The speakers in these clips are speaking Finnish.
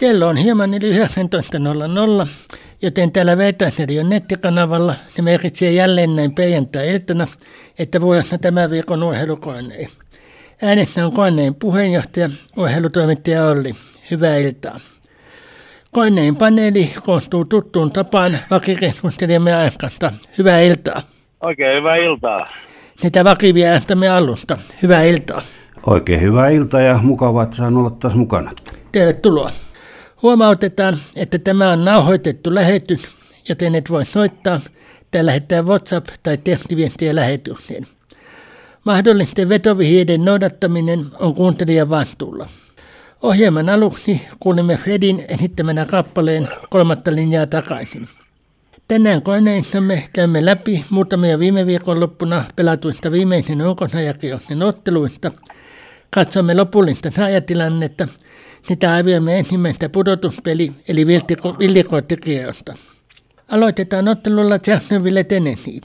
Kello on hieman yli 19.00, joten täällä Vetäisradion nettikanavalla se merkitsee jälleen näin perjantai-iltana, että vuorossa tämä viikon urheilukoneen. Äänessä on koneen puheenjohtaja, urheilutoimittaja Olli. Hyvää iltaa. Koneen paneeli koostuu tuttuun tapaan vakikeskustelijamme aikasta. Hyvää iltaa. Oikein hyvää iltaa. Sitä vakivierästämme alusta. Hyvää iltaa. Oikein hyvää iltaa ja mukavaa, että saan olla taas mukana. Tervetuloa. Huomautetaan, että tämä on nauhoitettu lähetys, joten et voi soittaa tai lähettää WhatsApp- tai tekstiviestiä lähetykseen. Mahdollisten vetovihjeiden noudattaminen on kuuntelijan vastuulla. Ohjelman aluksi kuulimme Fredin esittämänä kappaleen kolmatta linjaa takaisin. Tänään koneissamme käymme läpi muutamia viime viikonloppuna pelatuista viimeisen ulkosajakierroksen otteluista. Katsomme lopullista saajatilannetta – sitä arvioimme ensimmäistä pudotuspeli eli villikorttikierrosta. Aloitetaan ottelulla Jacksonville Tennessee.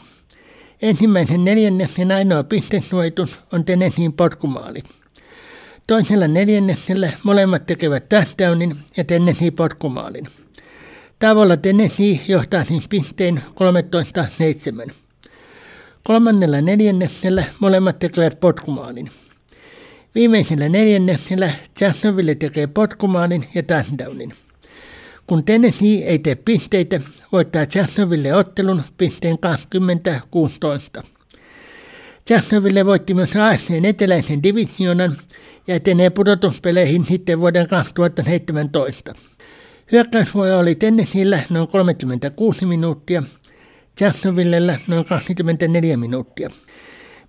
Ensimmäisen neljänneksen ainoa pistesuoritus on Tennesseein potkumaali. Toisella neljänneksellä molemmat tekevät touchdownin ja Tennessee potkumaalin. Tavalla Tennessee johtaa siis pisteen 13-7. Kolmannella neljänneksellä molemmat tekevät potkumaalin. Viimeisellä neljänneksellä Jacksonville tekee potkumaalin ja touchdownin. Kun Tennessee ei tee pisteitä, voittaa Jacksonville ottelun pisteen 20-16. Jacksonville voitti myös AFCn eteläisen divisionan ja etenee pudotuspeleihin sitten vuoden 2017. Hyökkäysvuoro oli Tennesseellä noin 36 minuuttia, Jacksonvillellä noin 24 minuuttia.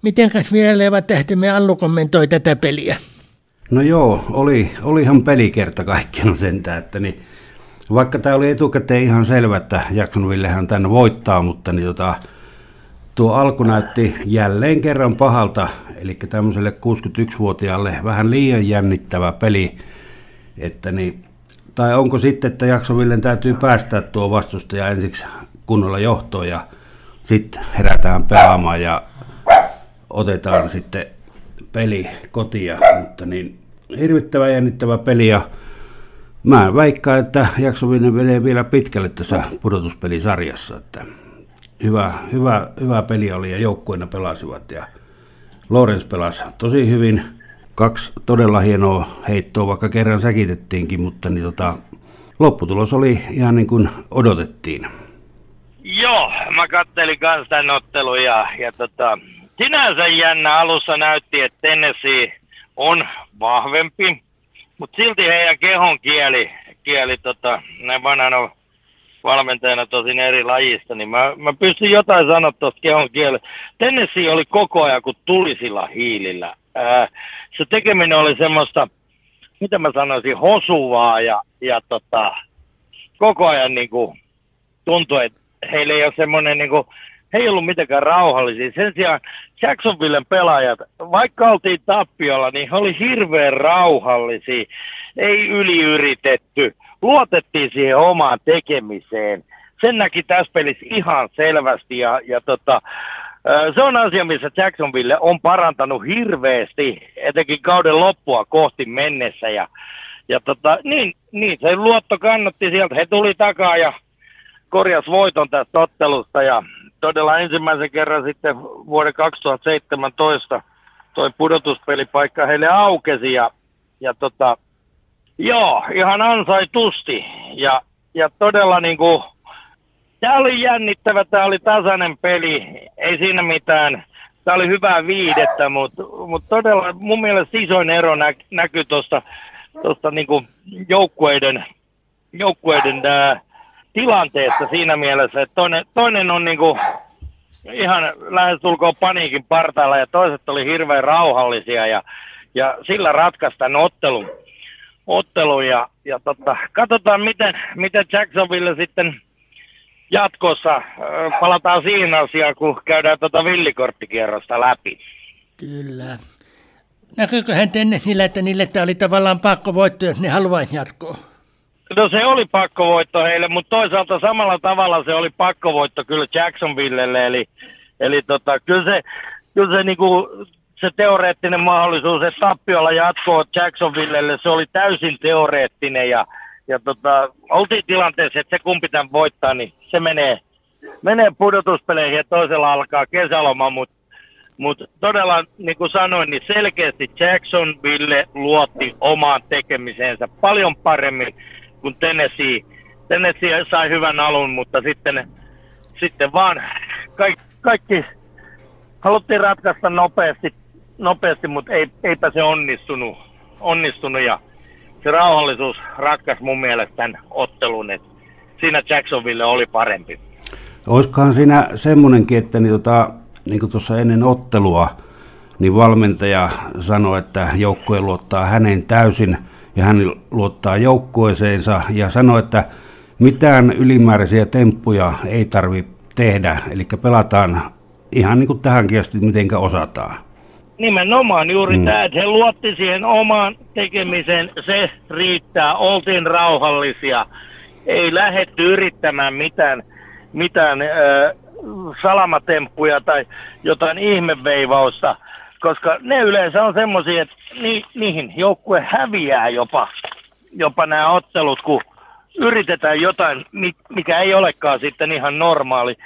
Mitenkäs vielä tähtemme Allu kommentoi tätä peliä? No joo, oli, olihan peli kerta kaikkiaan sentään, että niin, vaikka tämä oli etukäteen ihan selvä, että Jacksonvillehän tänne voittaa, mutta niin tota, tuo alku näytti jälleen kerran pahalta, eli tämmöiselle 61-vuotiaalle vähän liian jännittävä peli, että niin, tai onko sitten, että Jacksonvillen täytyy päästää tuo vastustaja ensiksi kunnolla johtoon ja sitten herätään pelaamaan ja otetaan sitten peli kotia, mutta niin hirvittävä jännittävä peli ja mä väikkaan, että Jaksovinen menee vielä pitkälle tässä pudotuspelisarjassa, että hyvä, hyvä, hyvä peli oli ja joukkueena pelasivat ja Lorenz pelasi tosi hyvin. Kaksi todella hienoa heittoa, vaikka kerran säkitettiinkin, mutta niin tota, lopputulos oli ihan niin kuin odotettiin. Joo, mä kattelin kanssa tämän ottelun ja, ja tota, sinänsä jännä alussa näytti, että Tennessee on vahvempi, mutta silti heidän kehon kieli, kieli tota, näin vanhana valmentajana tosin eri lajista, niin mä, mä pystyn jotain sanoa tuosta kehon kielellä. Tennessee oli koko ajan kuin tulisilla hiilillä. Ää, se tekeminen oli semmoista, mitä mä sanoisin, hosuvaa ja, ja tota, koko ajan niin kuin, tuntui, että heillä ei ole semmoinen niin kuin, he ei ollut mitenkään rauhallisia. Sen sijaan Jacksonvillen pelaajat, vaikka oltiin tappiolla, niin he oli hirveän rauhallisia. Ei yliyritetty. Luotettiin siihen omaan tekemiseen. Sen näki tässä pelissä ihan selvästi ja, ja tota, se on asia, missä Jacksonville on parantanut hirveästi, etenkin kauden loppua kohti mennessä. Ja, ja tota, niin, niin, se luotto kannatti sieltä. He tuli takaa ja korjas voiton tästä ottelusta ja todella ensimmäisen kerran sitten vuoden 2017 toi pudotuspelipaikka heille aukesi ja, ja tota, joo, ihan ansaitusti. Ja, ja todella niin kuin, tämä oli jännittävä, tämä oli tasainen peli, ei siinä mitään, tämä oli hyvää viidettä, mutta mut todella mun mielestä isoin ero nä, näkyy tuosta tosta niinku joukkueiden, joukkueiden tää, tilanteessa siinä mielessä, että toinen, toinen on niinku ihan lähestulkoon paniikin partaalla ja toiset oli hirveän rauhallisia ja, ja sillä ratkaistaan ottelun. ottelun ja, ja tota, katsotaan miten, miten Jacksonville sitten jatkossa palataan siihen asiaan, kun käydään tuota villikorttikierrosta läpi. Kyllä. Näkyykö hän tänne sillä, että niille tämä oli tavallaan pakko voittaa, jos ne haluaisi jatkoa? No se oli pakkovoitto heille, mutta toisaalta samalla tavalla se oli pakkovoitto kyllä Jacksonvillelle, eli, eli tota, kyllä se, kyllä se, niinku, se teoreettinen mahdollisuus, että tappiolla jatkoa Jacksonvillelle, se oli täysin teoreettinen ja, ja tota, oltiin tilanteessa, että se kumpi tämän voittaa, niin se menee, menee pudotuspeleihin ja toisella alkaa kesäloma, mutta mut todella, niin kuin sanoin, niin selkeästi Jacksonville luotti omaan tekemiseensä paljon paremmin kuin Tennessee. Tennessee sai hyvän alun, mutta sitten, sitten vaan kaikki, kaikki haluttiin ratkaista nopeasti, nopeasti mutta ei, eipä se onnistunut, onnistunut ja se rauhallisuus ratkaisi mun mielestä tämän ottelun, että siinä Jacksonville oli parempi. Olisikohan siinä semmoinenkin, että niin, tota, niin kuin tuossa ennen ottelua, niin valmentaja sanoi, että joukkue luottaa hänen täysin ja hän luottaa joukkueeseensa ja sanoi, että mitään ylimääräisiä temppuja ei tarvitse tehdä, eli pelataan ihan niin kuin tähänkin asti, mitenkä osataan. Nimenomaan juuri mm. tämä, että he luotti siihen omaan tekemiseen, se riittää, oltiin rauhallisia, ei lähetty yrittämään mitään, mitään äh, salamatemppuja tai jotain ihmeveivausta, koska ne yleensä on semmoisia, että ni, niihin joukkue häviää jopa, jopa nämä ottelut, kun yritetään jotain, mikä ei olekaan sitten ihan normaali.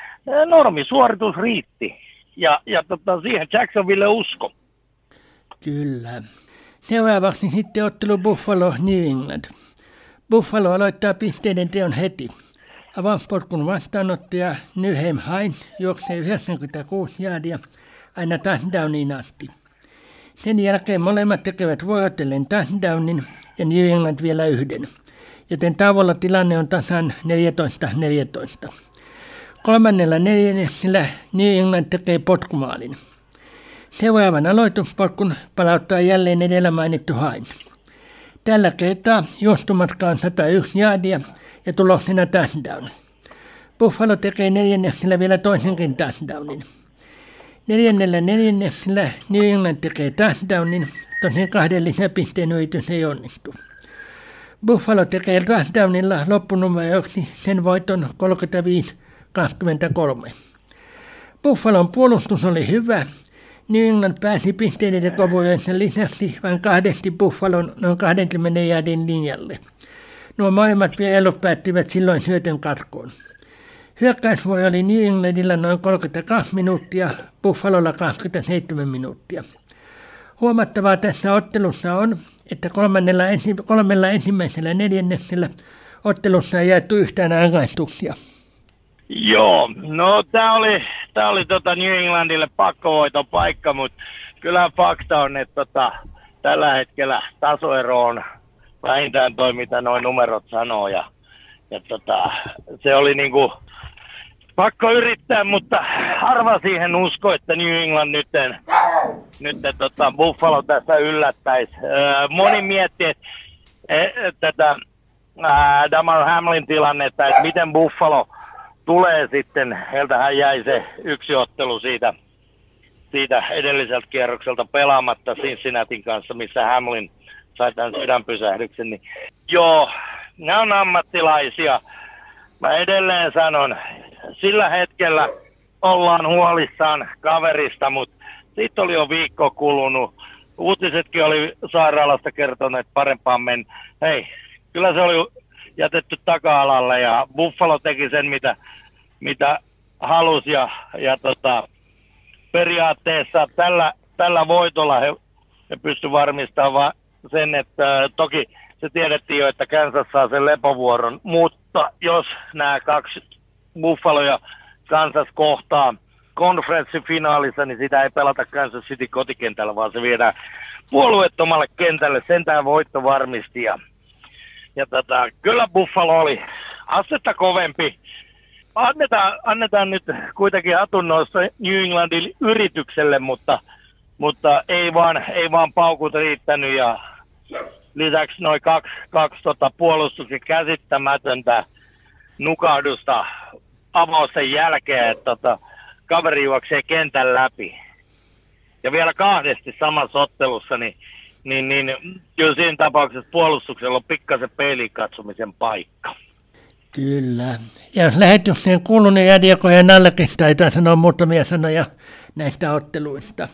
Normisuoritus riitti ja, ja tota, siihen Jacksonville usko. Kyllä. Seuraavaksi sitten ottelu Buffalo New England. Buffalo aloittaa pisteiden teon heti. Avausporkun vastaanottaja Nyhem Hain juoksee 96 jaadia aina touchdowniin asti. Sen jälkeen molemmat tekevät vuorotellen touchdownin ja New England vielä yhden, joten tauolla tilanne on tasan 14-14. Kolmannella neljänneksellä New England tekee potkumaalin. Seuraavan aloituspolkun palauttaa jälleen edellä mainittu Hain. Tällä kertaa juostumatkaan 101 jaadia ja tuloksena touchdown. Buffalo tekee neljänneksellä vielä toisenkin touchdownin. Neljännellä neljänneksellä New England tekee touchdownin, tosin kahden lisäpisteen yritys ei onnistu. Buffalo tekee touchdownilla loppunumeroksi sen voiton 35-23. Buffalon puolustus oli hyvä New England pääsi pisteiden tekovuodensa lisäksi vain kahdesti Buffalon noin 20 jäädin linjalle. Nuo molemmat vierailut päättyivät silloin syötön karkoon. Hyökkäysvuoro oli New Englandilla noin 32 minuuttia, Buffalolla 27 minuuttia. Huomattavaa tässä ottelussa on, että kolmannella kolmella ensimmäisellä neljänneksellä ottelussa ei jaettu yhtään rangaistuksia. Joo, no tämä oli, tää oli tota New Englandille pakkovoitopaikka, mutta kyllä fakta on, että tota, tällä hetkellä tasoero on vähintään toi, mitä noin numerot sanoo. Ja, ja tota, se oli niinku pakko yrittää, mutta harva siihen usko, että New England nyt, nyt tota Buffalo tässä yllättäisi. Moni mietti, että et, tätä Damar Hamlin tilannetta, että miten Buffalo – tulee sitten, heiltähän jäi se yksi ottelu siitä, siitä edelliseltä kierrokselta pelaamatta Cincinnatin kanssa, missä Hamlin sai tämän sydänpysähdyksen. Niin, joo, ne on ammattilaisia. Mä edelleen sanon, sillä hetkellä ollaan huolissaan kaverista, mutta siitä oli jo viikko kulunut. Uutisetkin oli sairaalasta kertoneet parempaan men. Hei, kyllä se oli jätetty taka-alalle ja Buffalo teki sen, mitä mitä halusi ja, ja tota, periaatteessa tällä, tällä voitolla he, he pystyivät varmistamaan sen, että toki se tiedettiin jo, että Kansas saa sen lepovuoron, mutta jos nämä kaksi Buffalo ja Kansas kohtaa konferenssifinaalissa, niin sitä ei pelata Kansas City kotikentällä, vaan se viedään puolueettomalle kentälle. Sentään voitto varmisti. Ja, ja tota, kyllä Buffalo oli astetta kovempi annetaan, annetaan nyt kuitenkin hatunnoissa New Englandin yritykselle, mutta, mutta ei, vaan, ei vaan paukut riittänyt ja lisäksi noin kaksi, kaksi tota puolustuksen käsittämätöntä nukahdusta avausten jälkeen, että tota, kaveri juoksee kentän läpi. Ja vielä kahdesti samassa ottelussa, niin, niin, niin kyllä siinä tapauksessa puolustuksella on pikkasen peiliin katsomisen paikka. Kyllä. Ja jos lähetykseen niin Jadiakojen allekin taitaa sanoa muutamia sanoja näistä otteluista.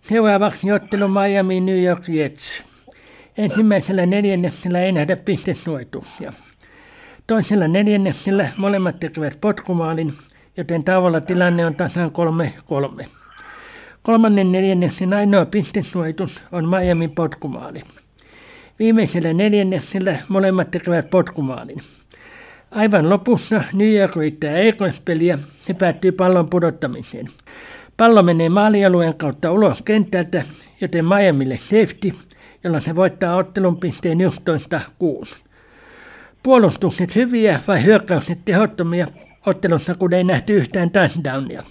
Seuraavaksi ottelu Miami New York Jets. Ensimmäisellä neljänneksellä ei nähdä pistesuojituksia. Toisella neljänneksellä molemmat tekevät potkumaalin, joten tauolla tilanne on tasan 3-3. Kolmannen neljänneksen ainoa pistesuojitus on Miami potkumaali. Viimeisellä neljänneksellä molemmat tekevät potkumaalin. Aivan lopussa New York yrittää erikoispeliä, se päättyy pallon pudottamiseen. Pallo menee maalialueen kautta ulos kentältä, joten Miamille safety, jolla se voittaa ottelun pisteen 11-6. Puolustukset hyviä vai hyökkäykset tehottomia ottelussa, kun ei nähty yhtään touchdownia.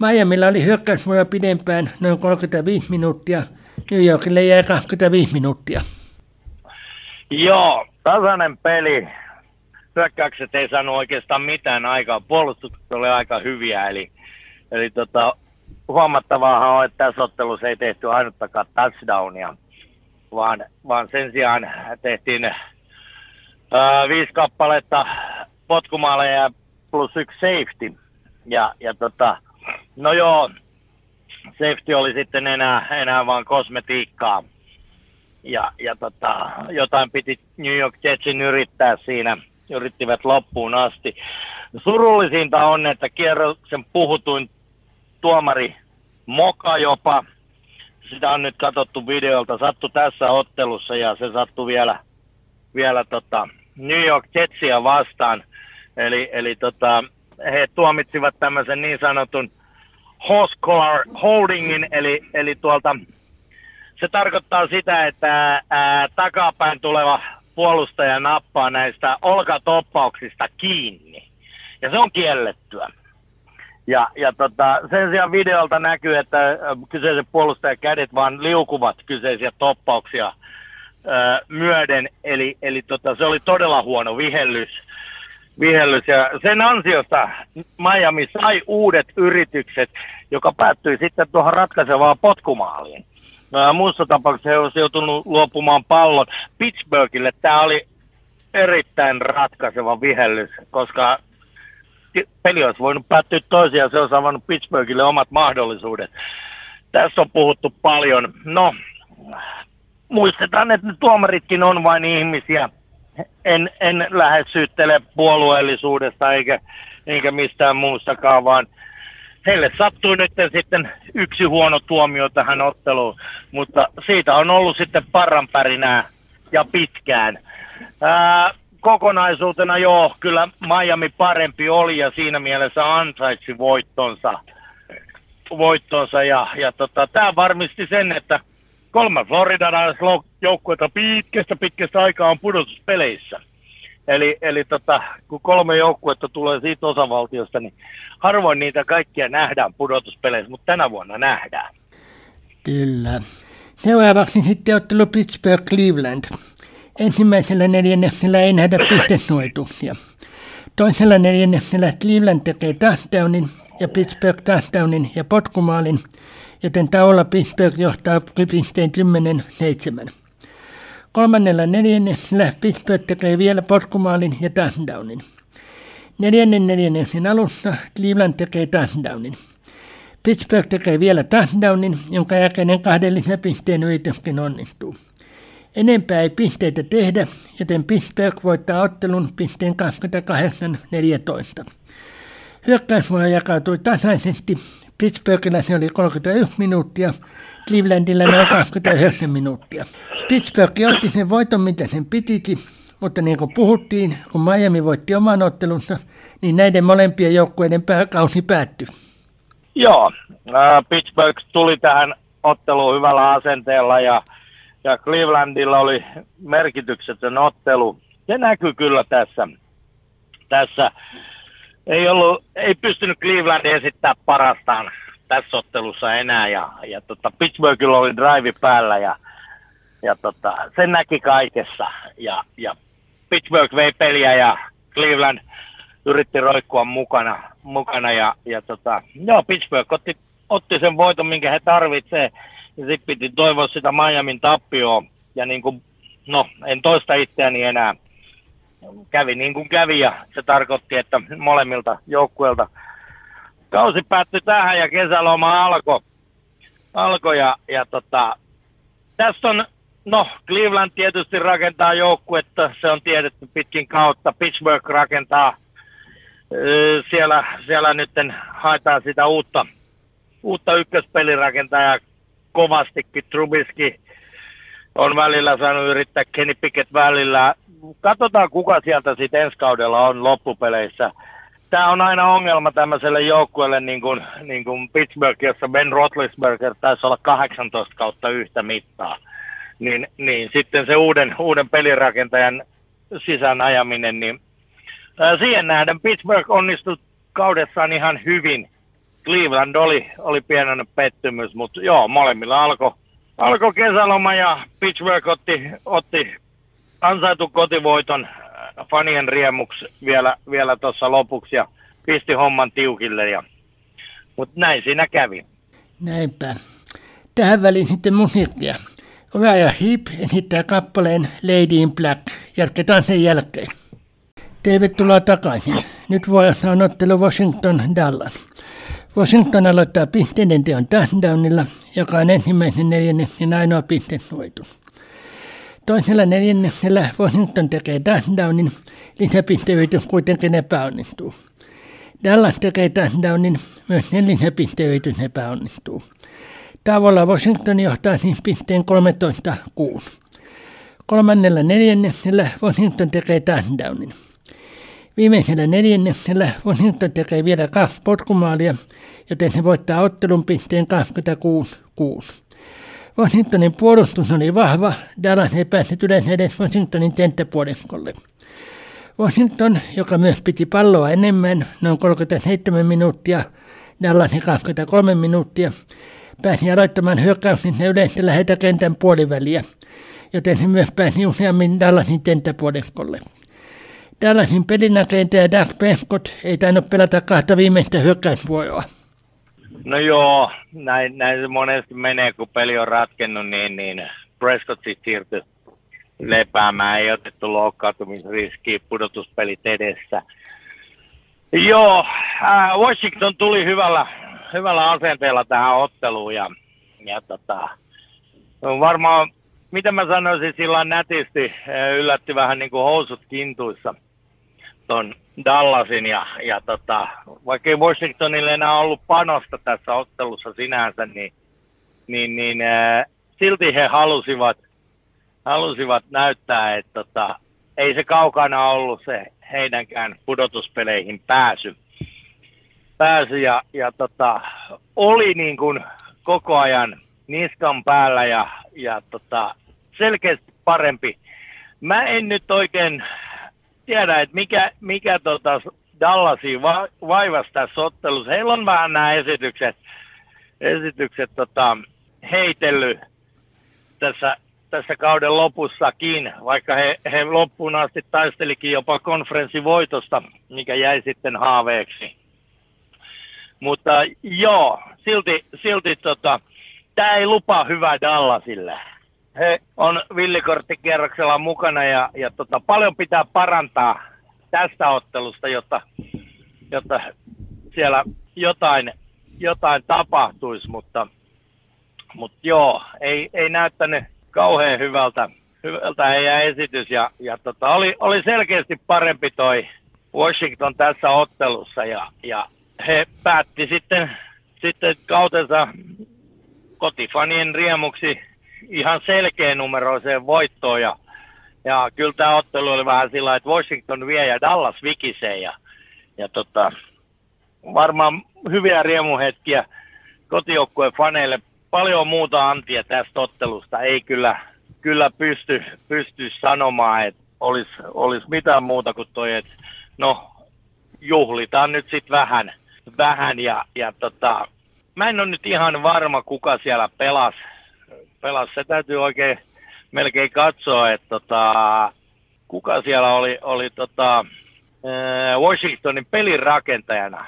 Miamilla oli hyökkäysvoja pidempään noin 35 minuuttia, New Yorkille jäi 25 minuuttia. Joo, tasainen peli. Hyökkäykset ei saanut oikeastaan mitään aikaa. Puolustukset oli aika hyviä, eli, eli tota, huomattavaahan on, että tässä ottelussa ei tehty ainuttakaan touchdownia, vaan, vaan sen sijaan tehtiin viisi kappaletta potkumaaleja plus yksi safety. Ja, ja tota, no joo, safety oli sitten enää, enää vain kosmetiikkaa. Ja, ja tota, jotain piti New York Jetsin yrittää siinä, yrittivät loppuun asti. Surullisinta on, että kierroksen puhutuin tuomari Moka jopa, sitä on nyt katsottu videolta, sattu tässä ottelussa ja se sattui vielä, vielä tota New York Jetsia vastaan. Eli, eli tota, he tuomitsivat tämmöisen niin sanotun horse collar holdingin, eli, eli tuolta, se tarkoittaa sitä, että ää, takapäin tuleva puolustaja nappaa näistä olkatoppauksista kiinni. Ja se on kiellettyä. Ja, ja tota, sen sijaan videolta näkyy, että kyseisen puolustajan kädet vaan liukuvat kyseisiä toppauksia myöden. Eli, eli tota, se oli todella huono vihellys. vihellys. Ja sen ansiosta Miami sai uudet yritykset, joka päättyi sitten tuohon ratkaisevaan potkumaaliin. Ää, muussa tapauksessa he olisivat joutunut luopumaan pallon. Pittsburghille tämä oli erittäin ratkaiseva vihellys, koska peli olisi voinut päättyä toisiaan, ja se olisi avannut Pittsburghille omat mahdollisuudet. Tässä on puhuttu paljon. No, muistetaan, että ne tuomaritkin on vain ihmisiä. En, en lähde syyttele puolueellisuudesta eikä, eikä mistään muustakaan, vaan heille sattui nyt sitten yksi huono tuomio tähän otteluun, mutta siitä on ollut sitten parranpärinää ja pitkään. Ää, kokonaisuutena joo, kyllä Miami parempi oli ja siinä mielessä ansaitsi voittonsa. voittonsa ja, ja tota, tämä varmisti sen, että kolme Floridan-joukkuetta pitkästä pitkästä aikaa on pudotuspeleissä. Eli, eli tota, kun kolme joukkuetta tulee siitä osavaltiosta, niin harvoin niitä kaikkia nähdään pudotuspeleissä, mutta tänä vuonna nähdään. Kyllä. Seuraavaksi sitten ottelu Pittsburgh-Cleveland. Ensimmäisellä neljänneksellä ei nähdä pistesuojituksia. Toisella neljänneksellä Cleveland tekee touchdownin ja Pittsburgh touchdownin ja potkumaalin, joten taolla Pittsburgh johtaa pisteen 10-7. Kolmannella neljänneksellä Pittsburgh tekee vielä potkumaalin ja touchdownin. Neljännen neljänneksen alussa Cleveland tekee touchdownin. Pittsburgh tekee vielä touchdownin, jonka jälkeinen kahden lisäpisteen yrityskin onnistuu. Enempää ei pisteitä tehdä, joten Pittsburgh voittaa ottelun pisteen 28-14. Hyökkäysvoima jakautui tasaisesti. Pittsburghilla se oli 31 minuuttia, Clevelandilla noin 29 minuuttia. Pittsburgh otti sen voiton, mitä sen pitikin, mutta niin kuin puhuttiin, kun Miami voitti oman ottelunsa, niin näiden molempien joukkueiden pääkausi päättyi. Joo, äh, Pittsburgh tuli tähän otteluun hyvällä asenteella ja ja Clevelandilla oli merkityksetön ottelu. Se näkyy kyllä tässä. tässä. Ei, ollut, ei pystynyt Cleveland esittää parastaan tässä ottelussa enää ja, ja tota, Pittsburghilla oli drive päällä ja, ja tota, sen näki kaikessa ja, ja Pittsburgh vei peliä ja Cleveland yritti roikkua mukana, mukana ja, ja tota, joo, Pittsburgh otti, otti sen voiton, minkä he tarvitsevat ja sitten piti toivoa sitä Miamin tappioa. Ja niin kuin, no, en toista itseäni enää. Kävi niin kuin kävi ja se tarkoitti, että molemmilta joukkueilta kausi päättyi tähän ja kesäloma alkoi. Alko ja, ja tota, tästä on no, Cleveland tietysti rakentaa joukkuetta, se on tiedetty pitkin kautta. Pittsburgh rakentaa, siellä, siellä nyt haetaan sitä uutta, uutta ykköspelirakentajaa kovastikin. Trubiski on välillä saanut yrittää Kenny Pickett välillä. Katsotaan, kuka sieltä sitten ensi kaudella on loppupeleissä. Tämä on aina ongelma tämmöiselle joukkueelle niin kuin, niin kuin Pittsburgh, jossa Ben Roethlisberger taisi olla 18 kautta yhtä mittaa. Niin, niin sitten se uuden, uuden pelirakentajan sisään ajaminen, niin ää, siihen nähden Pittsburgh onnistui kaudessaan ihan hyvin. Cleveland oli, oli pienen pettymys, mutta joo, molemmilla alkoi alko kesäloma ja Pittsburgh otti, otti ansaitu kotivoiton fanien riemuksi vielä, vielä tuossa lopuksi ja pisti homman tiukille. Ja, mutta näin siinä kävi. Näinpä. Tähän väliin sitten musiikkia. ja Heap esittää kappaleen Lady in Black. Jatketaan sen jälkeen. Tervetuloa takaisin. Nyt voi on ottelu Washington Dallas. Washington aloittaa pisteiden teon touchdownilla, joka on ensimmäisen neljänneksen ainoa pistesuoitus. Toisella neljänneksellä Washington tekee touchdownin, lisäpisteyritys kuitenkin epäonnistuu. Dallas tekee touchdownin, myös sen lisäpisteyritys epäonnistuu. Tavolla Washington johtaa siis pisteen 13-6. Kolmannella neljänneksellä Washington tekee touchdownin. Viimeisellä neljänneksellä Washington tekee vielä kaksi potkumaalia, joten se voittaa ottelun pisteen 26-6. Washingtonin puolustus oli vahva, Dallas ei päässyt yleensä edes Washingtonin kenttäpuoliskolle. Washington, joka myös piti palloa enemmän, noin 37 minuuttia, Dallasin 23 minuuttia, pääsi aloittamaan hyökkäyksensä yleensä lähetä kentän puoliväliä, joten se myös pääsi useammin Dallasin kenttäpuoliskolle. Dallasin pelinäkeentäjä Dak Prescott ei tainnut pelata kahta viimeistä hyökkäysvuoroa. No joo, näin, näin se monesti menee, kun peli on ratkennut, niin, niin Prescott sitten siirtyi lepäämään, ei otettu loukkaantumisriskiä, pudotuspelit edessä. Joo, äh, Washington tuli hyvällä, hyvällä asenteella tähän otteluun ja, ja tota, varmaan, mitä mä sanoisin, sillä nätisti äh, yllätti vähän niin kuin housut kintuissa ton Dallasin ja, ja tota, vaikka ei Washingtonille enää ollut panosta tässä ottelussa sinänsä, niin, niin, niin äh, silti he halusivat, halusivat näyttää, että tota, ei se kaukana ollut se heidänkään pudotuspeleihin pääsy. pääsy ja, ja tota, oli niin kuin koko ajan niskan päällä ja, ja tota, selkeästi parempi. Mä en nyt oikein tiedä, että mikä, mikä tota Dallasin va- vaivasi tässä ottelussa. Heillä on vähän nämä esitykset, esitykset tota, heitellyt tässä, tässä kauden lopussakin, vaikka he, he loppuun asti taistelikin jopa konferenssivoitosta, mikä jäi sitten haaveeksi. Mutta joo, silti, silti tota, tämä ei lupaa hyvää Dallasille he on villikorttikierroksella mukana ja, ja tota, paljon pitää parantaa tästä ottelusta, jotta, jotta siellä jotain, jotain tapahtuisi, mutta, mutta joo, ei, ei näyttänyt kauhean hyvältä, hyvältä heidän esitys ja, ja tota, oli, oli selkeästi parempi toi Washington tässä ottelussa ja, ja he päätti sitten, sitten kautensa kotifanien riemuksi ihan selkeä numeroiseen voittoon ja, ja kyllä tämä ottelu oli vähän sillä että Washington vie ja Dallas vikisee ja, ja tota, varmaan hyviä riemuhetkiä kotijoukkueen faneille. Paljon muuta antia tästä ottelusta ei kyllä, kyllä pysty, pysty sanomaan, että olisi, olisi mitään muuta kuin toi, että no juhlitaan nyt sitten vähän, vähän ja, ja tota, mä en ole nyt ihan varma, kuka siellä pelasi pelasi. Se täytyy oikein melkein katsoa, että tota, kuka siellä oli, oli tota, Washingtonin pelin rakentajana.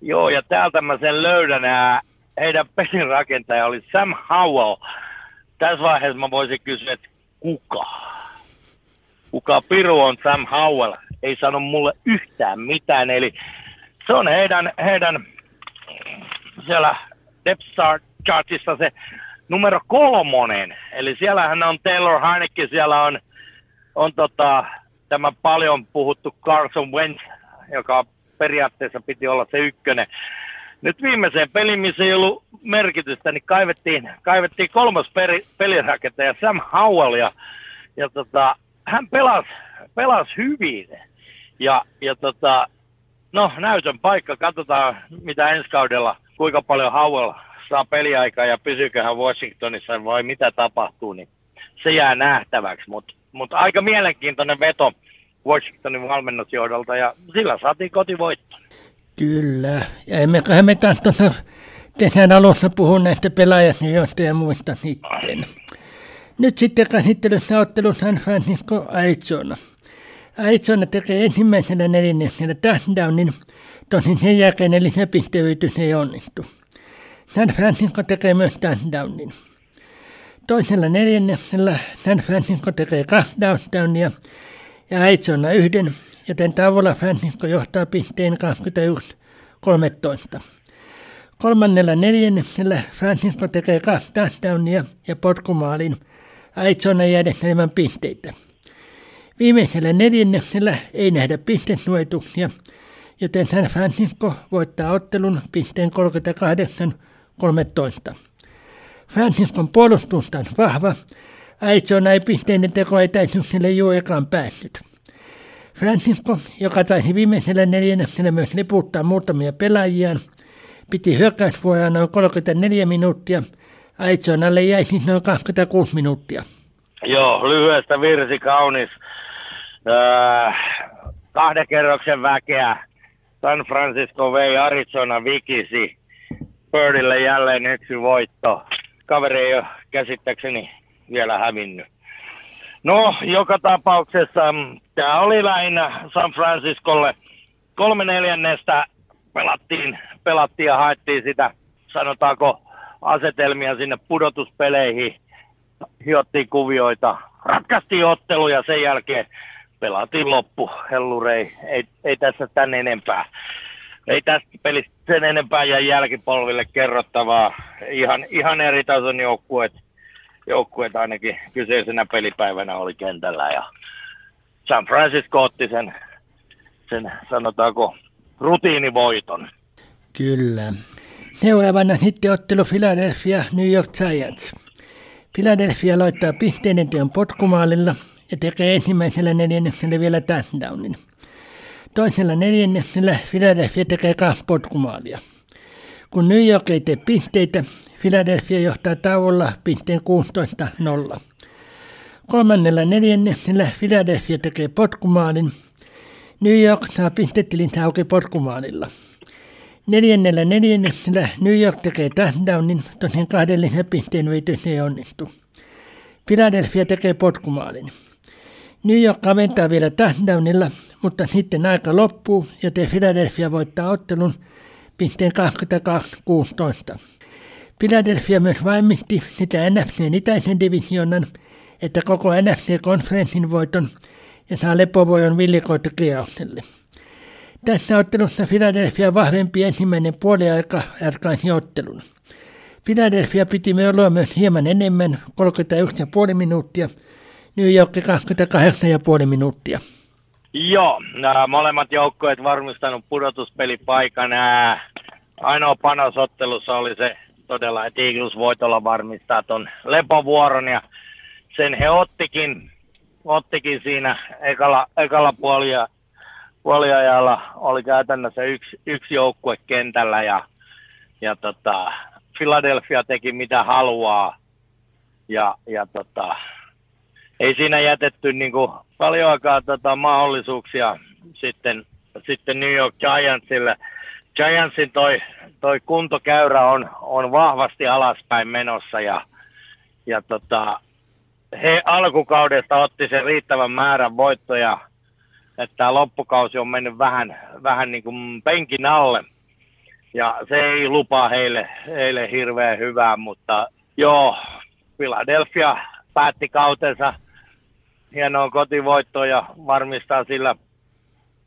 Joo, ja täältä mä sen löydän. Ja heidän pelin rakentaja oli Sam Howell. Tässä vaiheessa mä voisin kysyä, että kuka? Kuka piru on Sam Howell? Ei sano mulle yhtään mitään. Eli se on heidän, heidän siellä depth chartissa se numero kolmonen. Eli siellähän on Taylor Heineke, siellä on, on tota, tämä paljon puhuttu Carson Wentz, joka periaatteessa piti olla se ykkönen. Nyt viimeiseen peliin, missä ei ollut merkitystä, niin kaivettiin, kaivettiin kolmas peri, pelirakentaja Sam Howell ja, ja tota, hän pelasi, pelasi hyvin. Ja, ja tota, no näytön paikka, katsotaan mitä ensi kaudella, kuinka paljon Howell saa peliaikaa ja pysyykö hän Washingtonissa vai mitä tapahtuu, niin se jää nähtäväksi. Mutta mut aika mielenkiintoinen veto Washingtonin valmennusjohdolta ja sillä saatiin kotivoitto. Kyllä, ja emmeköhän me taas tuossa kesän alussa puhu näistä pelaajasta ja muista sitten. Nyt sitten käsittelyssä ottelu San Francisco Arizona. Arizona tekee ensimmäisellä neljänneksellä touchdownin, tosin sen jälkeen lisäpisteyritys ei onnistu. San Francisco tekee myös touchdownin. Toisella neljänneksellä San Francisco tekee kaksi touchdownia ja Arizona yhden, joten tavalla Francisco johtaa pisteen 21-13. Kolmannella neljänneksellä Francisco tekee kaksi touchdownia ja potkumaalin Arizona jäädessä ilman pisteitä. Viimeisellä neljänneksellä ei nähdä pistesuojituksia, joten San Francisco voittaa ottelun pisteen 38-13. Franciscon puolustus on vahva, Arizona ei pisteiden tekoetäisyyksille juurikaan päässyt. Francisco, joka taisi viimeisellä neljänneksellä myös liputtaa muutamia pelaajiaan, piti hyökkäysvuoroa noin 34 minuuttia. Arizonalle jäi siis noin 26 minuuttia. Joo, lyhyestä virsi kaunis. Äh, kahden kerroksen väkeä. San Francisco vei Arizona vikisi. Birdille jälleen yksi voitto. Kaveri ei ole käsittääkseni vielä hävinnyt. No, joka tapauksessa mm, tämä oli lähinnä San Franciscolle. Kolme neljännestä pelattiin, pelattiin ja haettiin sitä, sanotaanko, asetelmia sinne pudotuspeleihin. Hiottiin kuvioita, ratkaistiin ottelu ja sen jälkeen pelatiin loppu. Hellurei, ei, ei tässä tänne enempää. Ei tästä pelistä sen enempää ja jälkipolville kerrottavaa. Ihan, ihan eri tason joukkueet joukkueet ainakin kyseisenä pelipäivänä oli kentällä ja San Francisco otti sen, sen sanotaanko rutiinivoiton. Kyllä. Seuraavana sitten ottelu Philadelphia New York Giants. Philadelphia loittaa pisteiden teon potkumaalilla ja tekee ensimmäisellä neljänneksellä vielä touchdownin. Toisella neljänneksellä Philadelphia tekee kaksi potkumaalia. Kun New York ei tee pisteitä, Philadelphia johtaa tauolla pisteen 16-0. Kolmannella neljänneksellä Philadelphia tekee potkumaalin. New York saa pistetilin auki potkumaalilla. Neljännellä neljänneksellä New York tekee touchdownin, tosin kahden lisäpisteen yritys ei onnistu. Philadelphia tekee potkumaalin. New York kaventaa vielä touchdownilla, mutta sitten aika loppuu, joten Philadelphia voittaa ottelun pisteen 22-16. Philadelphia myös valmisti sitä NFCn itäisen divisionan, että koko NFC-konferenssin voiton ja saa lepovoiton villikoittokierrokselle. Tässä ottelussa Philadelphia vahvempi ensimmäinen puoliaika jatkaisi ottelun. Philadelphia piti olla myös hieman enemmän, 31,5 minuuttia, New York 28,5 minuuttia. Joo, nämä molemmat joukkueet varmistanut pudotuspelipaikan. Ainoa panosottelussa oli se todella, että Eagles voitolla varmistaa tuon lepovuoron ja sen he ottikin, ottikin siinä ekalla, ekalla puolia, puoliajalla oli käytännössä yksi, yksi joukkue kentällä ja, ja tota, Philadelphia teki mitä haluaa ja, ja tota, ei siinä jätetty niin kuin paljoakaan tota, mahdollisuuksia sitten, sitten New York Giantsille. Giantsin toi, toi kuntokäyrä on, on vahvasti alaspäin menossa ja, ja tota, he alkukaudesta otti sen riittävän määrän voittoja, että tämä loppukausi on mennyt vähän, vähän niin kuin penkin alle. Ja se ei lupaa heille, heille hirveän hyvää, mutta joo, Philadelphia päätti kautensa hienoa kotivoittoa ja varmistaa sillä,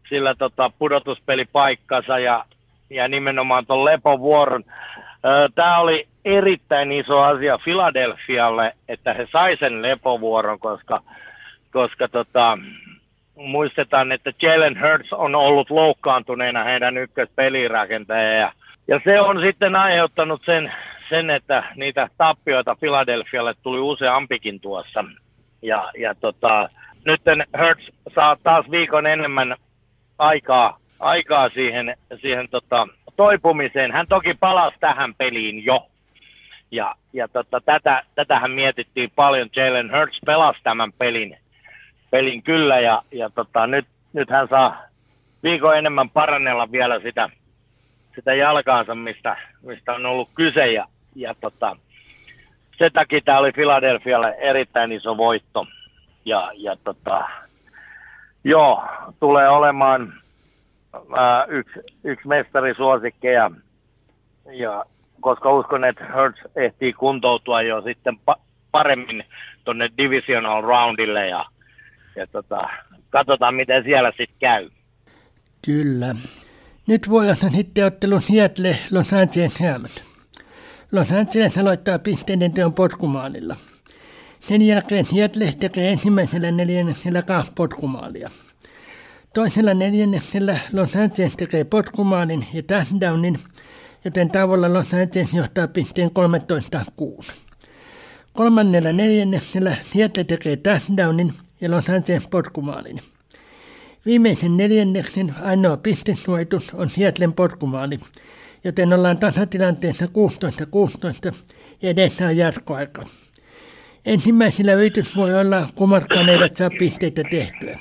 sillä tota pudotuspelipaikkansa ja, ja nimenomaan tuon lepovuoron. Tämä oli erittäin iso asia Philadelphialle, että he sai sen lepovuoron, koska, koska tota, muistetaan, että Jalen Hurts on ollut loukkaantuneena heidän ykköspelirakentaja ja, ja se on sitten aiheuttanut sen, sen, että niitä tappioita Philadelphialle tuli useampikin tuossa. Ja, ja tota, nyt Hurts saa taas viikon enemmän aikaa, aikaa siihen, siihen tota, toipumiseen. Hän toki palasi tähän peliin jo. Ja, ja tota, tätä, tätähän mietittiin paljon. Jalen Hurts pelasi tämän pelin, pelin kyllä ja, ja tota, nyt, nyt hän saa viikon enemmän parannella vielä sitä, sitä jalkaansa, mistä, mistä on ollut kyse. Ja, ja tota, sen takia tämä oli Philadelphialle erittäin iso voitto. Ja, ja tota, joo, tulee olemaan ää, yksi, yksi mestarisuosikkeja. Ja koska uskon, että Hurts ehtii kuntoutua jo sitten pa- paremmin tuonne divisional roundille ja, ja tota, katsotaan miten siellä sitten käy. Kyllä. Nyt vuodessa sitten ottelu Seattle Los Angeles Rams. Los Angeles aloittaa pisteiden teon potkumaalilla. Sen jälkeen Seattle tekee ensimmäisellä neljänneksellä kaksi potkumaalia. Toisella neljänneksellä Los Angeles tekee potkumaalin ja touchdownin, joten tauolla Los Angeles johtaa pisteen 13-6. Kolmannella neljänneksellä Seattle tekee touchdownin ja Los Angeles potkumaalin. Viimeisen neljänneksen ainoa pistesuojitus on Seattlen potkumaali, joten ollaan tasatilanteessa 16-16 ja edessä on jatkoaika. Ensimmäisellä yritys voi olla, kummatkaan eivät saa pisteitä tehtyä.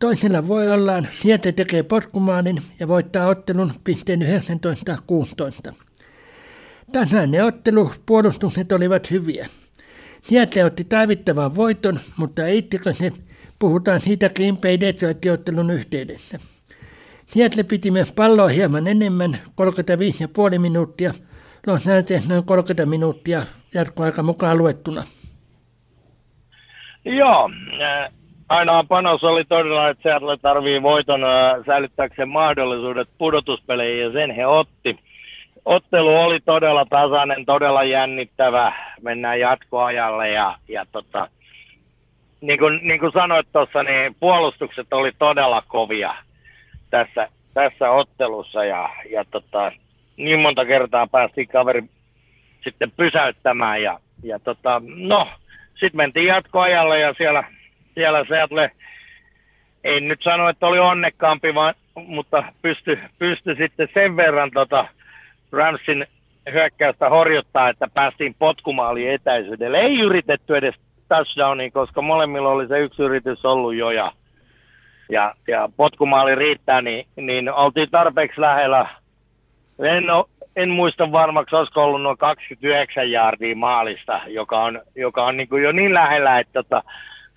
Toisella voi olla, sieltä tekee potkumaalin ja voittaa ottelun pisteen 19-16. Tasainen ottelu, puolustukset olivat hyviä. Sieltä otti tarvittavan voiton, mutta eittikö se, puhutaan siitä Green Bay Detroit-ottelun yhteydessä. Seattle piti myös palloa hieman enemmän, 35,5 minuuttia, Los Angeles noin 30 minuuttia jatkoaika mukaan luettuna. Joo, ainoa panos oli todella, että Seattle tarvii voiton säilyttääkseen mahdollisuudet pudotuspeleihin ja sen he otti. Ottelu oli todella tasainen, todella jännittävä, mennään jatkoajalle ja, ja tota, niin kuin, niin kuin sanoit tuossa, niin puolustukset oli todella kovia tässä, tässä ottelussa ja, ja tota, niin monta kertaa päästiin kaveri sitten pysäyttämään ja, ja tota, no, sitten mentiin jatkoajalle ja siellä, siellä Seattle, ei nyt sano, että oli onnekkaampi, vaan, mutta pysty, pysty sitten sen verran tota Ramsin hyökkäystä horjuttaa, että päästiin potkumaali etäisyydelle. Ei yritetty edes touchdowniin, koska molemmilla oli se yksi yritys ollut jo ja, ja, ja potkumaali riittää, niin, niin oltiin tarpeeksi lähellä. En, en muista varmaksi, olisiko ollut noin 29 jaardia maalista, joka on, joka on niin kuin jo niin lähellä, että tota,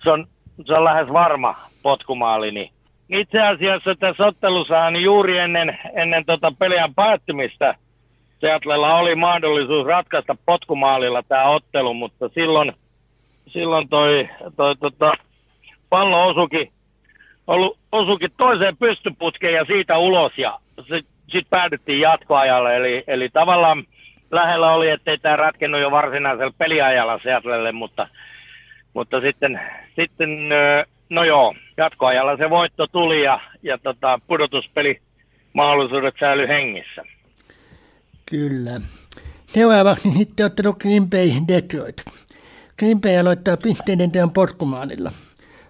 se, on, se on lähes varma potkumaali. Niin itse asiassa tässä ottelussa niin juuri ennen, ennen tota peliän päättymistä Seatlella oli mahdollisuus ratkaista potkumaalilla tämä ottelu, mutta silloin, silloin toi, toi tota, pallo osuki, osuki toiseen pystyputkeen ja siitä ulos ja sit, sitten päädyttiin jatkoajalle, eli, eli tavallaan lähellä oli, ettei tämä ratkennut jo varsinaisella peliajalla Seatlelle, mutta, mutta sitten, sitten, no joo, jatkoajalla se voitto tuli ja, ja tota, pudotuspeli mahdollisuudet säilyi hengissä. Kyllä. Seuraavaksi sitten ottelu Green Bay Detroit. Green Bay aloittaa pisteiden teon potkumaalilla.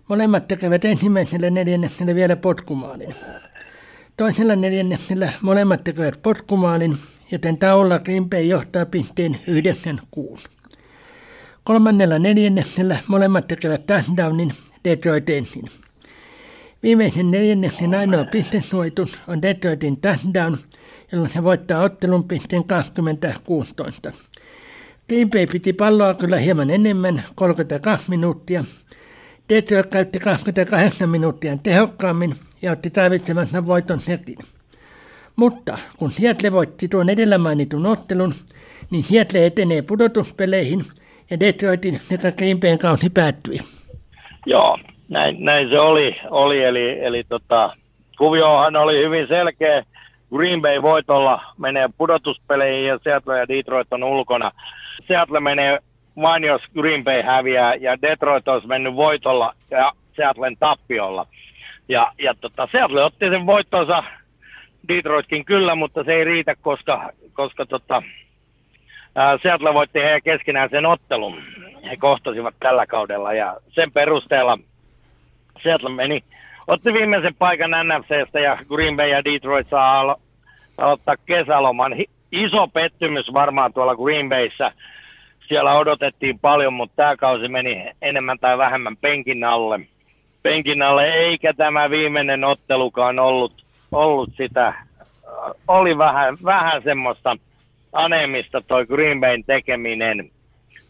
Molemmat tekevät ensimmäisellä neljänneksellä vielä potkumaalin. Toisella neljänneksellä molemmat tekevät potkumaalin, joten taolla Green johtaa pisteen 9-6. Kolmannella neljänneksellä molemmat tekevät touchdownin Detroit ensin. Viimeisen neljänneksen ainoa pistesuojitus on Detroitin touchdown, jolloin se voittaa ottelun pisteen 20-16. Green Bay piti palloa kyllä hieman enemmän, 32 minuuttia. Detroit käytti 28 minuuttia tehokkaammin ja otti tarvitsemansa voiton sekin. Mutta kun Seattle voitti tuon edellä mainitun ottelun, niin Seattle etenee pudotuspeleihin ja Detroitin sekä Green kausi päättyi. Joo, näin, näin se oli, oli eli, eli tota, kuviohan oli hyvin selkeä. Green Bay voitolla menee pudotuspeleihin ja Seattle ja Detroit on ulkona. Seattle menee vain jos Green Bay häviää ja Detroit olisi mennyt voitolla ja Seattlen tappiolla. Ja, ja tota, Seattle otti sen voittonsa, Detroitkin kyllä, mutta se ei riitä, koska, koska tota, ää, Seattle voitti heidän keskenään sen ottelun. He kohtasivat tällä kaudella ja sen perusteella Seattle meni, otti viimeisen paikan NFCstä ja Green Bay ja Detroit saa alo- aloittaa kesäloman. Hi- iso pettymys varmaan tuolla Green Bayssä. Siellä odotettiin paljon, mutta tämä kausi meni enemmän tai vähemmän penkin alle. Penkin alle, eikä tämä viimeinen ottelukaan ollut, ollut sitä. Oli vähän, vähän semmoista anemista toi Green Bayn tekeminen,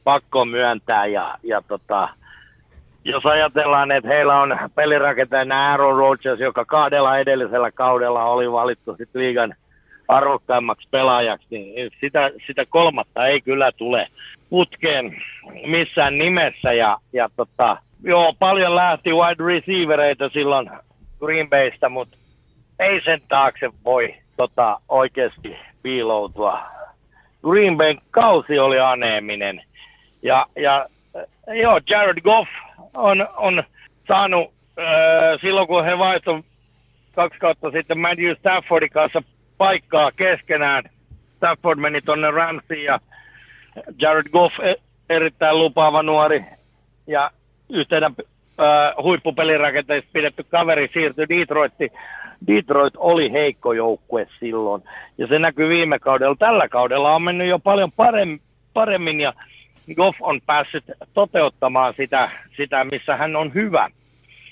pakko myöntää. Ja, ja tota, jos ajatellaan, että heillä on pelirakentajana Aaron Rodgers, joka kahdella edellisellä kaudella oli valittu sit liigan arvokkaimmaksi pelaajaksi, niin sitä, sitä kolmatta ei kyllä tule putkeen missään nimessä. Ja, ja tota, joo, paljon lähti wide receivereita silloin Green Baystä, mutta ei sen taakse voi tota, oikeasti piiloutua. Green Bayn kausi oli aneeminen. Ja, ja joo, Jared Goff on, on saanut äh, silloin, kun he vaihtoi kaksi kautta sitten Matthew Staffordin kanssa paikkaa keskenään. Stafford meni tuonne Ramsiin ja Jared Goff e- erittäin lupaava nuori ja yhtenä äh, pidetty kaveri siirtyi Detroitiin. Detroit oli heikko joukkue silloin ja se näkyy viime kaudella. Tällä kaudella on mennyt jo paljon paremmin, paremmin ja Goff on päässyt toteuttamaan sitä, sitä missä hän on hyvä.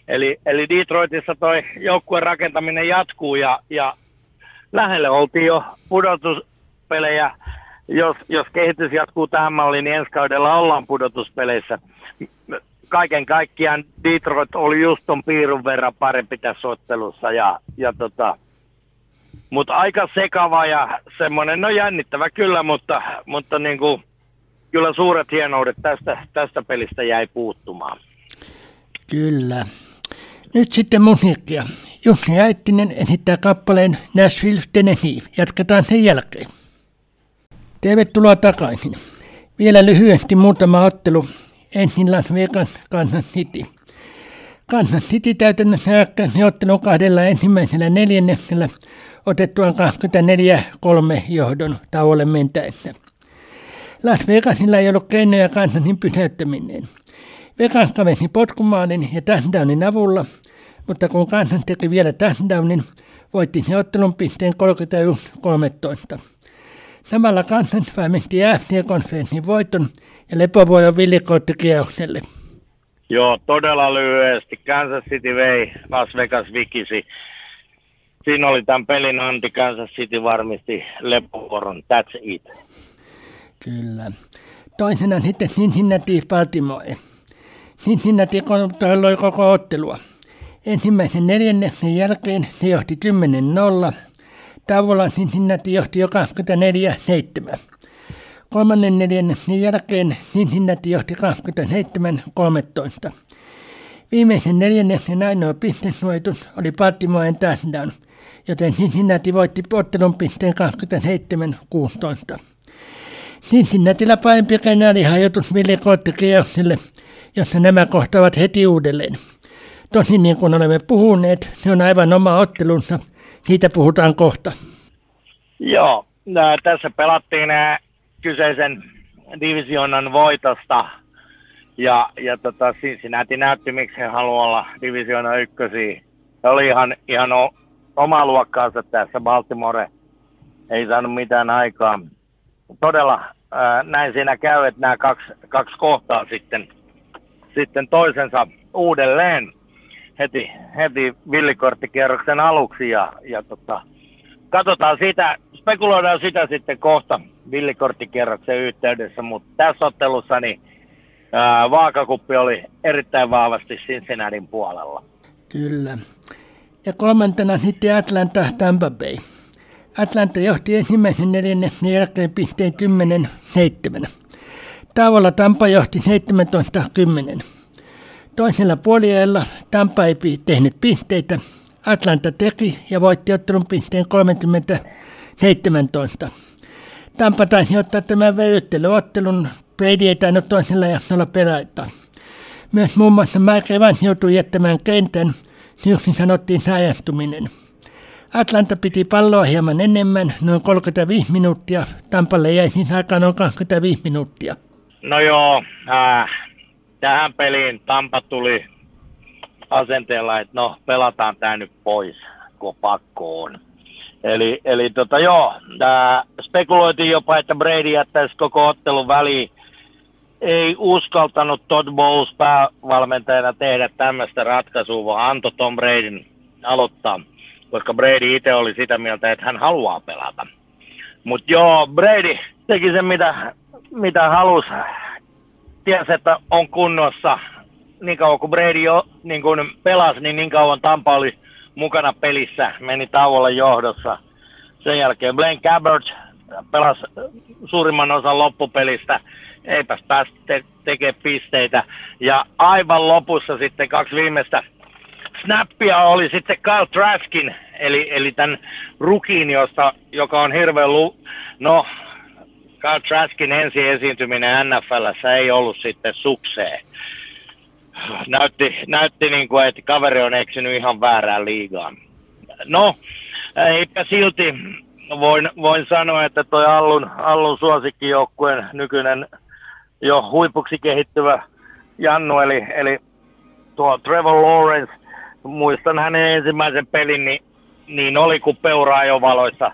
Eli, eli Detroitissa toi joukkueen rakentaminen jatkuu ja, ja lähelle oltiin jo pudotuspelejä. Jos, jos kehitys jatkuu tähän malliin, niin ensi kaudella ollaan pudotuspeleissä. Kaiken kaikkiaan Detroit oli just ton piirun verran parempi tässä ottelussa. Ja, ja tota, mutta aika sekava ja semmoinen, no jännittävä kyllä, mutta, mutta niin kuin, kyllä suuret hienoudet tästä, tästä pelistä jäi puuttumaan. Kyllä. Nyt sitten musiikkia. Jussi Äittinen esittää kappaleen Nashville, Tennessee. Jatketaan sen jälkeen. Tervetuloa takaisin. Vielä lyhyesti muutama ottelu. Ensin Las Vegas, Kansas City. Kansas City täytännössä ääkkäsi ottelun kahdella ensimmäisellä neljänneksellä otettuaan 24-3 johdon tauolle mentäessä. Las Vegasilla ei ollut keinoja Kansasin pysäyttäminen. Vegas kavesi potkumaalin ja touchdownin avulla, mutta kun Kansas teki vielä touchdownin, voitti se ottelun pisteen 31-13. Samalla Kansas valmisti FC-konferenssin voiton ja lepovuoron villikoottokierrokselle. Joo, todella lyhyesti. Kansas City vei, Las Vegas vikisi. Siinä oli tämän pelin anti, Kansas City varmisti lepovuoron. That's it. Kyllä. Toisena sitten Cincinnati Baltimore. Cincinnati kontrolloi koko ottelua. Ensimmäisen neljänneksen jälkeen se johti 10-0. Tauolla Cincinnati johti jo 24-7. Kolmannen neljänneksen jälkeen Cincinnati johti 27-13. Viimeisen neljänneksen ainoa pistesuojitus oli Baltimoren touchdown, joten Cincinnati voitti ottelun pisteen 27-16. Cincinnatilla parempi kenäli hajotus Ville Koottikierrokselle, jossa nämä kohtavat heti uudelleen. Tosin niin kuin olemme puhuneet, se on aivan oma ottelunsa. Siitä puhutaan kohta. Joo, tässä pelattiin kyseisen divisionan voitosta. Ja, ja tota, Cincinnati näytti, miksi he haluaa olla divisiona ykkösiä. He oli ihan, ihan oma luokkaansa tässä. Baltimore ei saanut mitään aikaa. Todella ää, näin siinä käy, että nämä kaksi, kaksi kohtaa sitten, sitten toisensa uudelleen heti, heti villikorttikierroksen aluksi ja, ja tota, katsotaan sitä, spekuloidaan sitä sitten kohta villikorttikierroksen yhteydessä, mutta tässä ottelussa niin ää, vaakakuppi oli erittäin vahvasti Cincinnatin puolella. Kyllä. Ja kolmantena sitten Atlanta Tampa Bay. Atlanta johti ensimmäisen neljänneksen jälkeen pisteen 10-7. Tauolla Tampa johti 17-10. Toisella puoliajalla Tampa ei tehnyt pisteitä. Atlanta teki ja voitti ottelun pisteen 30-17. Tampa taisi ottaa tämän veijyttelyottelun. Brady ei tainnut toisella jaksolla pelaita. Myös muun muassa Mike Evans joutui jättämään kentän, syyksi sanottiin sajastuminen. Atlanta piti palloa hieman enemmän, noin 35 minuuttia. Tampalle jäi siis aikaa noin 25 minuuttia. No joo, äh, tähän peliin Tampa tuli asenteella, että no pelataan tämä nyt pois, kun pakko on. Eli, eli tota, joo, tää spekuloitiin jopa, että Brady jättäisi koko ottelun väliin. Ei uskaltanut Todd Bowles päävalmentajana tehdä tämmöistä ratkaisua, vaan antoi Tom Bradyn aloittaa, koska Brady itse oli sitä mieltä, että hän haluaa pelata. Mutta joo, Brady teki sen, mitä, mitä halusi. Tiesi, että on kunnossa. Niin kauan kuin Brady jo niin kun pelasi, niin niin kauan Tampa oli mukana pelissä, meni tauolla johdossa. Sen jälkeen Blaine Gabbert pelasi suurimman osan loppupelistä, eipäs päästä te- tekemään pisteitä. Ja aivan lopussa sitten kaksi viimeistä snappia oli sitten Kyle Traskin, eli, eli tämän rukin, josta, joka on hirveän lu... No, Kyle Traskin ensi esiintyminen NFLssä ei ollut sitten sukseen näytti, näytti niin kuin, että kaveri on eksynyt ihan väärään liigaan. No, eipä silti voin, voin sanoa, että toi Allun, Allun suosikkijoukkueen nykyinen jo huipuksi kehittyvä Jannu, eli, eli tuo Trevor Lawrence, muistan hänen ensimmäisen pelin, niin, niin oli kuin peuraa jo valoissa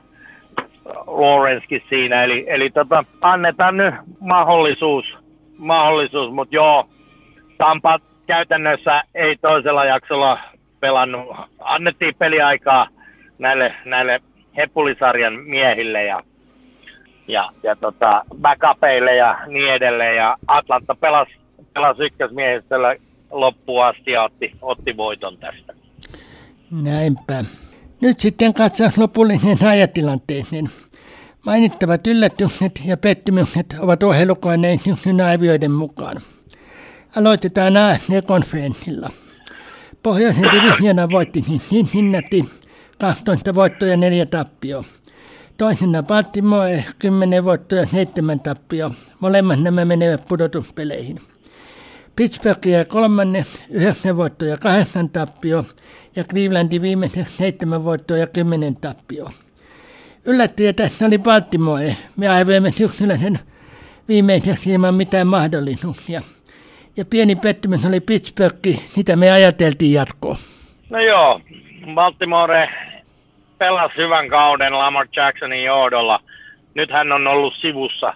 Lawrencekin siinä, eli, eli tota, annetaan nyt mahdollisuus, mahdollisuus mutta joo, Tampa käytännössä ei toisella jaksolla pelannut. Annettiin peliaikaa näille, näille Hepulisarjan miehille ja, ja, ja tota, backupeille ja niin edelleen. Ja Atlanta pelasi, pelasi ykkösmiehistöllä loppuun asti ja otti, otti voiton tästä. Näinpä. Nyt sitten katsaus lopulliseen ajatilanteeseen. Mainittavat yllätykset ja pettymykset ovat ohjelukoneen syksyn arvioiden mukaan. Aloitetaan AFC-konferenssilla. Pohjoisen divisiona voitti siis Cincinnati 12 voittoja 4 tappio. Toisena Baltimore 10 voittoja 7 tappio. Molemmat nämä menevät pudotuspeleihin. Pittsburgh ja kolmannes 9 voittoja 8 tappio ja Clevelandi viimeiseksi 7 voittoja 10 tappio. Yllättäjä tässä oli Baltimore. Me aivoimme syksyllä sen viimeiseksi ilman mitään mahdollisuuksia ja pieni pettymys oli Pittsburgh, sitä me ajateltiin jatkoa. No joo, Baltimore pelasi hyvän kauden Lamar Jacksonin johdolla. Nyt hän on ollut sivussa.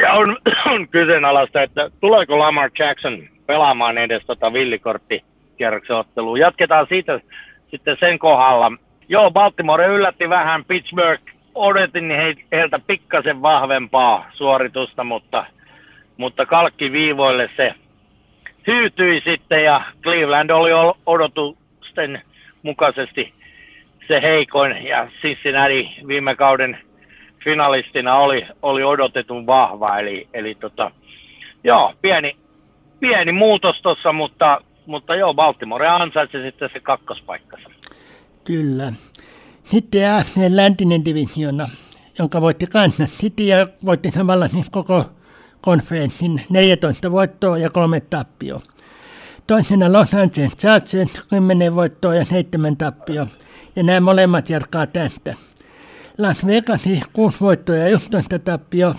Ja on, on kyseenalaista, että tuleeko Lamar Jackson pelaamaan edes tota villikorttikierroksen ottelua. Jatketaan siitä sitten sen kohdalla. Joo, Baltimore yllätti vähän. Pittsburgh odotin heiltä pikkasen vahvempaa suoritusta, mutta mutta kalkkiviivoille se hyytyi sitten ja Cleveland oli odotusten mukaisesti se heikoin ja Cincinnati viime kauden finalistina oli, oli odotetun vahva. Eli, eli tota, joo, pieni, pieni muutos tuossa, mutta, mutta joo, Baltimore ansaitsi sitten se kakkospaikkansa. Kyllä. Sitten AFC läntinen divisiona, jonka voitti Kansas City ja voitti samalla siis koko konferenssin 14 voittoa ja kolme tappioa. Toisena Los Angeles Chargers 10 voittoa ja 7 tappioa. Ja nämä molemmat jatkaa tästä. Las Vegas 6 voittoa ja 11 tappio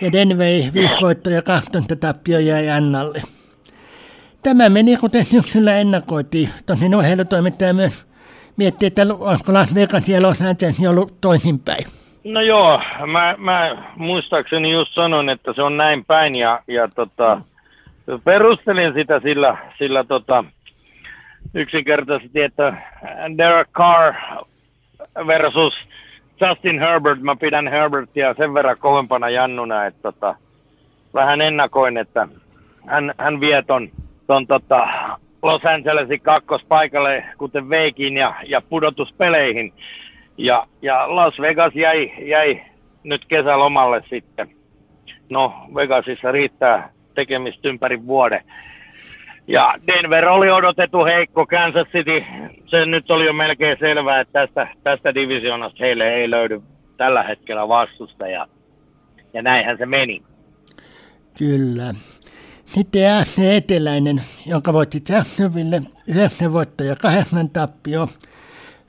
ja Denver 5 voittoa ja 12 tappio jäi Annalle. Tämä meni kuten syksyllä ennakoitiin. Tosin ohjelmatoimittaja myös mietti, että olisiko Las Vegas ja Los Angeles ollut toisinpäin. No joo, mä, mä muistaakseni just sanoin, että se on näin päin ja, ja tota, perustelin sitä sillä, sillä tota, yksinkertaisesti, että Derek Carr versus Justin Herbert, mä pidän Herbertia sen verran kovempana jannuna, että tota, vähän ennakoin, että hän, hän vie ton, ton tota Los Angelesin kakkospaikalle, kuten veikin ja, ja pudotuspeleihin. Ja, ja Las Vegas jäi, jäi nyt kesälomalle sitten. No, Vegasissa riittää tekemistä ympäri vuoden. Ja Denver oli odotettu heikko, Kansas City, se nyt oli jo melkein selvää, että tästä, tästä divisioonasta heille ei löydy tällä hetkellä vastusta ja, ja näinhän se meni. Kyllä. Sitten AC Eteläinen, jonka voitti Jacksonville 9 voittoa ja 8 tappio.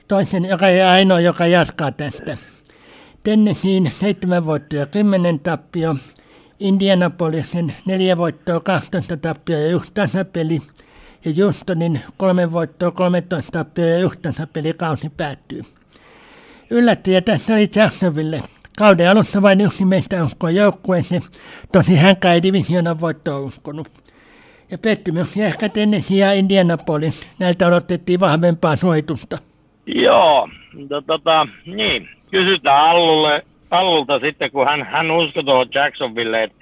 Toisen, joka ei ainoa, joka jatkaa tästä. Tennesseein 7 voittoa ja 10 tappio. Indianapolisin 4 voittoa, 12 tappio ja yksi tasapeli. Ja Houstonin 3 voittoa, 13 tappio ja yksi tasapeli kausi päättyy. Yllättäjä tässä oli Jacksonville. Kauden alussa vain yksi meistä uskoi joukkueeseen, tosi hänkään ei divisioonan voittoa uskonut. Ja pettymys ehkä Tennessee ja Indianapolis. Näiltä odotettiin vahvempaa suojitusta. Joo, to, tota, niin. Kysytään Allulle, Allulta sitten, kun hän, hän uskoi tuohon Jacksonville, että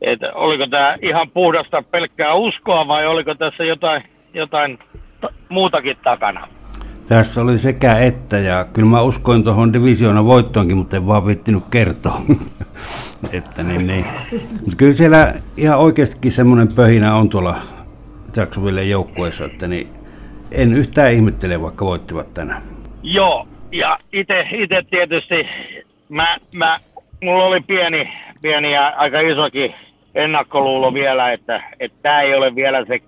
et oliko tämä ihan puhdasta pelkkää uskoa vai oliko tässä jotain, jotain ta- muutakin takana? Tässä oli sekä että, ja kyllä mä uskoin tuohon divisioonan voittoonkin, mutta en vaan vittinyt kertoa. että niin, niin. Mutta kyllä siellä ihan oikeastikin semmoinen pöhinä on tuolla Jacksonville joukkueessa, että niin en yhtään ihmettele, vaikka voittivat tänään. Joo, ja itse tietysti, mä, mä, mulla oli pieni, pieni ja aika isokin ennakkoluulo vielä, että tämä ei ole vielä se,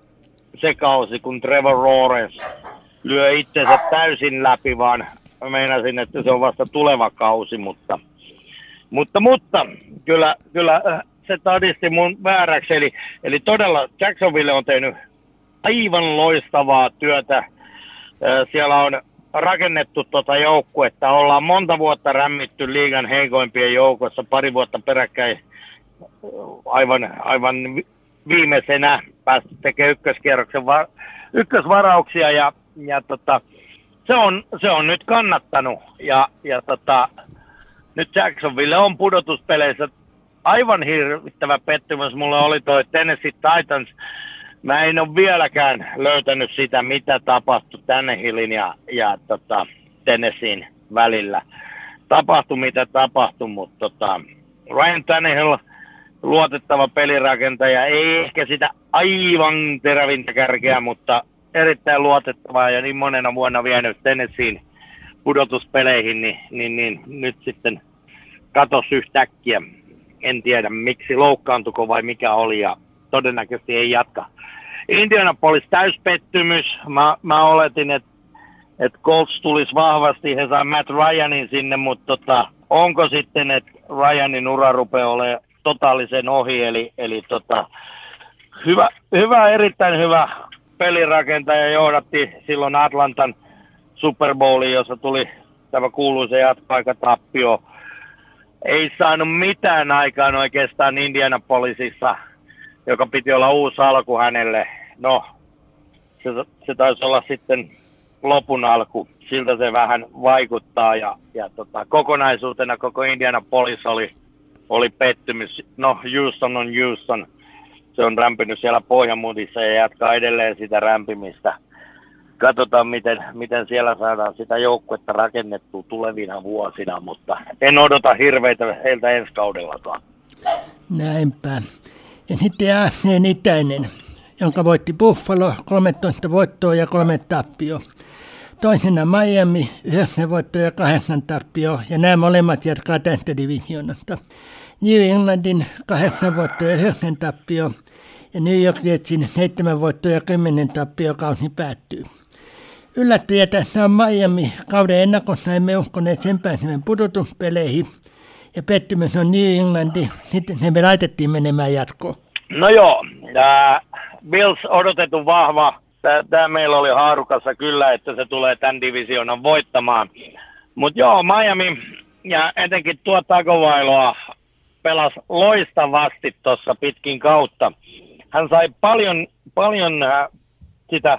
se kausi, kun Trevor Lawrence lyö itsensä täysin läpi, vaan meinasin, että se on vasta tuleva kausi, mutta, mutta, mutta kyllä, kyllä äh, se tadisti mun vääräksi. Eli, eli todella Jacksonville on tehnyt aivan loistavaa työtä. Äh, siellä on rakennettu tuota joukkuetta. Ollaan monta vuotta rämmitty liigan heikoimpien joukossa, pari vuotta peräkkäin aivan, aivan viimeisenä päästy tekemään ykköskierroksen va- ykkösvarauksia ja ja tota, se, on, se on nyt kannattanut. Ja, ja tota, nyt Jacksonville on pudotuspeleissä aivan hirvittävä pettymys. Mulla oli toi Tennessee Titans. Mä en ole vieläkään löytänyt sitä, mitä tapahtui Tannehillin ja, ja tota, Tennesseein välillä. Tapahtui mitä tapahtui, mutta tota, Ryan Tannehill, luotettava pelirakentaja, ei ehkä sitä aivan terävintä kärkeä, mutta erittäin luotettavaa ja niin monena vuonna vienyt Tennesseein pudotuspeleihin, niin, niin, niin nyt sitten katos yhtäkkiä. En tiedä miksi, loukkaantuko vai mikä oli ja todennäköisesti ei jatka. Indianapolis täyspettymys. Mä, mä oletin, että et Colts tulisi vahvasti, he saa Matt Ryanin sinne, mutta tota, onko sitten, että Ryanin ura rupeaa olemaan totaalisen ohi, eli, eli tota, hyvä, hyvä, erittäin hyvä pelirakentaja johdatti silloin Atlantan Super Bowliin, jossa tuli tämä kuuluisa jatkoaikatappio. Ei saanut mitään aikaan oikeastaan Indianapolisissa, joka piti olla uusi alku hänelle. No, se, se taisi olla sitten lopun alku. Siltä se vähän vaikuttaa ja, ja tota, kokonaisuutena koko Indianapolis oli, oli pettymys. No, Houston on Houston se on rämpinyt siellä pohjamutissa ja jatkaa edelleen sitä rämpimistä. Katsotaan, miten, miten siellä saadaan sitä joukkuetta rakennettua tulevina vuosina, mutta en odota hirveitä heiltä ensi kaudellakaan. Näinpä. Ja sitten AC Itäinen, jonka voitti Buffalo 13 voittoa ja kolme tappio. Toisena Miami, 9 voittoa ja 8 tappio, ja nämä molemmat jatkaa tästä divisioonasta. New Englandin kahdeksan voittoa ja yhdeksän tappio ja New York Jetsin seitsemän voittoa ja kymmenen tappio kausi päättyy. Yllättäjä tässä on Miami. Kauden ennakossa emme uskoneet sen pääsevän pudotuspeleihin. Ja pettymys on New Englandi. Sitten se me laitettiin menemään jatkoon. No joo, äh, Bills odotettu vahva. Tämä meillä oli haarukassa kyllä, että se tulee tämän divisioonan voittamaan. Mutta joo, Miami ja etenkin tuo Tagovailoa pelasi loistavasti tuossa pitkin kautta. Hän sai paljon, paljon äh, sitä,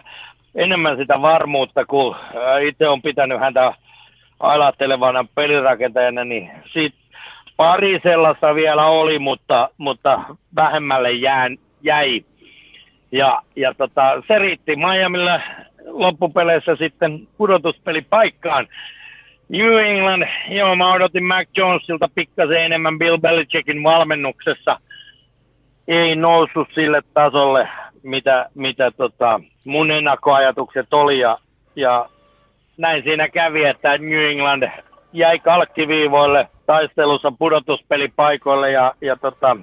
enemmän sitä varmuutta, kun äh, itse on pitänyt häntä ailattelevana pelirakentajana, niin sit pari sellaista vielä oli, mutta, mutta vähemmälle jään, jäi. Ja, ja tota, se riitti Miamille loppupeleissä sitten pudotuspelipaikkaan. New England, joo mä odotin Mac Jonesilta pikkasen enemmän Bill Belichickin valmennuksessa. Ei noussut sille tasolle. mitä, mitä tota, mun ennakkoajatukset oli ja, ja näin siinä kävi, että New England jäi kalkkiviivoille taistelussa pudotuspelipaikoille ja, ja tota,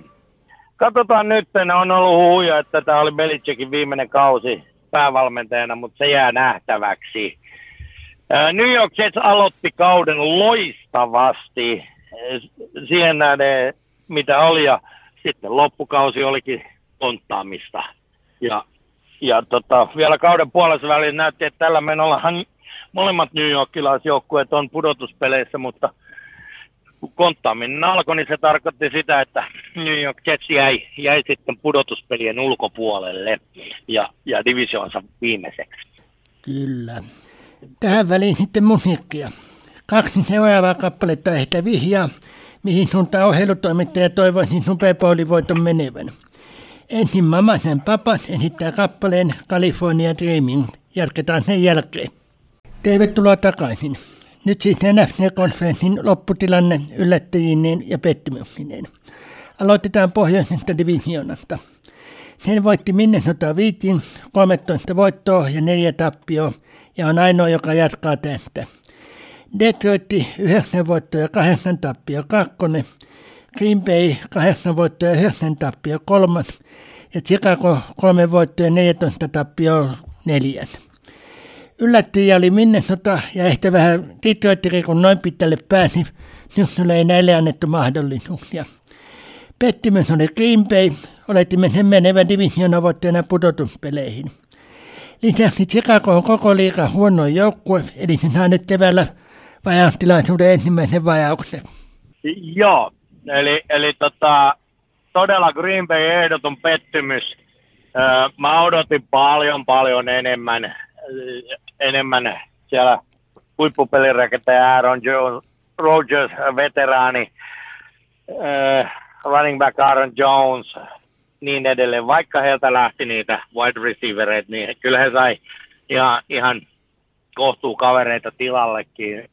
katsotaan nyt, on ollut huuja, että tämä oli Belichickin viimeinen kausi päävalmentajana, mutta se jää nähtäväksi. New York Jets aloitti kauden loistavasti siihen nähden, mitä oli, ja sitten loppukausi olikin konttaamista. Ja, ja tota, vielä kauden puolessa väliin näytti, että tällä menollahan molemmat New Yorkilaisjoukkueet on pudotuspeleissä, mutta kun konttaaminen alkoi, niin se tarkoitti sitä, että New York Jets jäi, jäi sitten pudotuspelien ulkopuolelle ja, ja divisionsa viimeiseksi. Kyllä. Tähän väliin sitten musiikkia. Kaksi seuraavaa kappaletta ehkä vihjaa, mihin suuntaan ohjelutoimittaja toivoisin Super Bowlin menevän. Ensin Mamasen papas esittää kappaleen California Dreaming. Jatketaan sen jälkeen. Tervetuloa takaisin. Nyt siis NFC-konferenssin lopputilanne yllättäjineen ja pettymyksineen. Aloitetaan pohjoisesta divisionasta. Sen voitti Minnesota Vikings 13 voittoa ja 4 tappioa ja on ainoa, joka jatkaa tästä. Detroit 9 voittoa ja 8 tappio kakkonen, Green Bay 8 voittoa ja 9 tappio kolmas ja Chicago 3 voittoa ja 14 tappio neljäs. Yllättäjiä oli Minnesota ja ehkä vähän Detroitiri, kun noin pitkälle pääsi, syksyllä ei näille annettu mahdollisuuksia. Pettymys oli Green Bay, oletimme sen menevän division voittajana pudotuspeleihin. Lisäksi Chicago on koko liiga huono joukkue, eli se saa nyt keväällä vajaustilaisuuden ensimmäisen vajauksen. Joo, eli, eli tota, todella Green Bay ehdoton pettymys. mä odotin paljon paljon enemmän enemmän siellä huippupelirakentaja Aaron Jones, Rogers, veteraani, äh, running back Aaron Jones, niin edelleen. Vaikka heiltä lähti niitä wide receivereita, niin kyllä he sai ihan, ihan kohtuu kavereita tilallekin.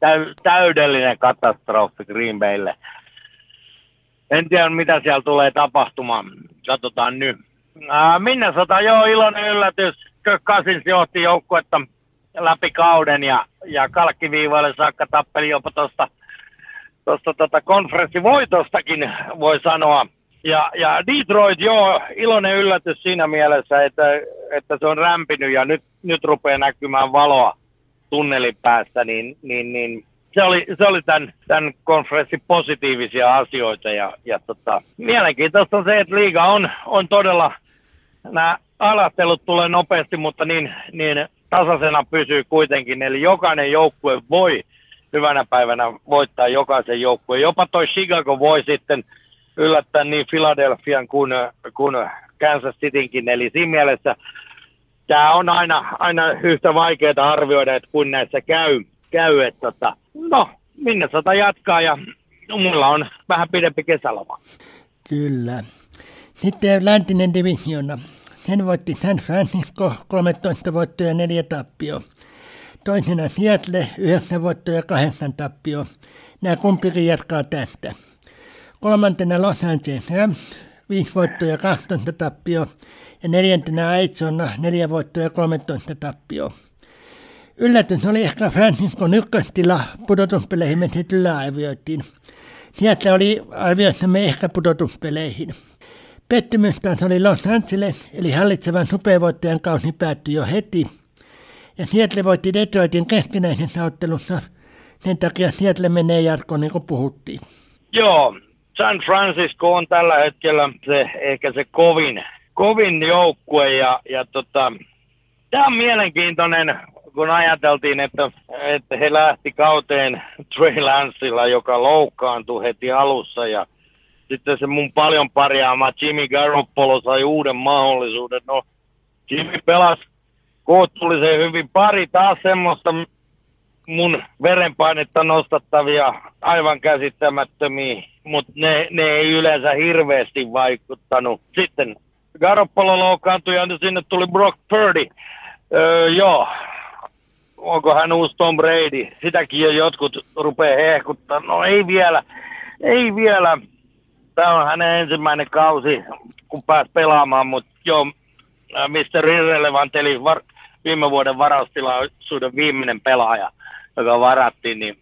Täy, täydellinen katastrofi Green Baylle. En tiedä, mitä siellä tulee tapahtumaan. Katsotaan nyt. Äh, Minnesota, joo, iloinen yllätys Cousins johti joukkuetta läpi kauden ja, ja kalkkiviivaille saakka tappeli jopa tuosta tosta, tota konferenssivoitostakin, voi sanoa. Ja, ja Detroit, joo, iloinen yllätys siinä mielessä, että, että se on rämpinyt ja nyt, nyt rupeaa näkymään valoa tunnelin päässä, niin, niin, niin se oli, se oli tämän, tämän konferenssin positiivisia asioita. Ja, ja tota, mielenkiintoista on se, että liiga on, on todella, nämä alastelut tulee nopeasti, mutta niin, niin tasaisena pysyy kuitenkin. Eli jokainen joukkue voi hyvänä päivänä voittaa jokaisen joukkueen. Jopa toi Chicago voi sitten yllättää niin Philadelphian kuin, kuin Kansas Citynkin. Eli siinä mielessä tämä on aina, aina yhtä vaikeaa arvioida, että kun näissä käy. käy että tota, no, minne sata jatkaa ja mulla on vähän pidempi kesäloma. Kyllä. Sitten läntinen divisiona. Sen voitti San Francisco 13 voittoa ja 4 tappio. Toisena Seattle 9 voittoa ja 8 tappio. Nämä kumpikin jatkaa tästä. Kolmantena Los Angeles Rams 5 voittoa ja 12 tappio. Ja neljäntenä Arizona 4 voittoa ja 13 tappio. Yllätys oli ehkä Francisco ykköstila pudotuspeleihin me sitten arvioitiin. Sieltä oli arvioissamme ehkä pudotuspeleihin. Pettymys taas oli Los Angeles, eli hallitsevan supervoittajan kausi päättyi jo heti. Ja Seattle voitti Detroitin keskinäisessä ottelussa. Sen takia Seattle menee jatkoon, niin kuin puhuttiin. Joo, San Francisco on tällä hetkellä se, ehkä se kovin, kovin joukkue. Ja, ja tota, tämä on mielenkiintoinen, kun ajateltiin, että, että he lähti kauteen Trey Lancella, joka loukkaantui heti alussa. Ja sitten se mun paljon parjaama Jimmy Garoppolo sai uuden mahdollisuuden. No, Jimmy pelasi kohtuullisen hyvin. Pari taas semmoista mun verenpainetta nostattavia, aivan käsittämättömiä, mutta ne, ne ei yleensä hirveästi vaikuttanut. Sitten Garoppolo loukkaantui ja sinne tuli Brock Purdy. Öö, joo, onko hän uusi Tom Brady? Sitäkin jo jotkut rupeaa hehkuttaa. No ei vielä, ei vielä tämä on hänen ensimmäinen kausi, kun pääsi pelaamaan, mutta joo, äh, Mr. Irrelevant, eli var, viime vuoden varaustilaisuuden viimeinen pelaaja, joka varattiin, niin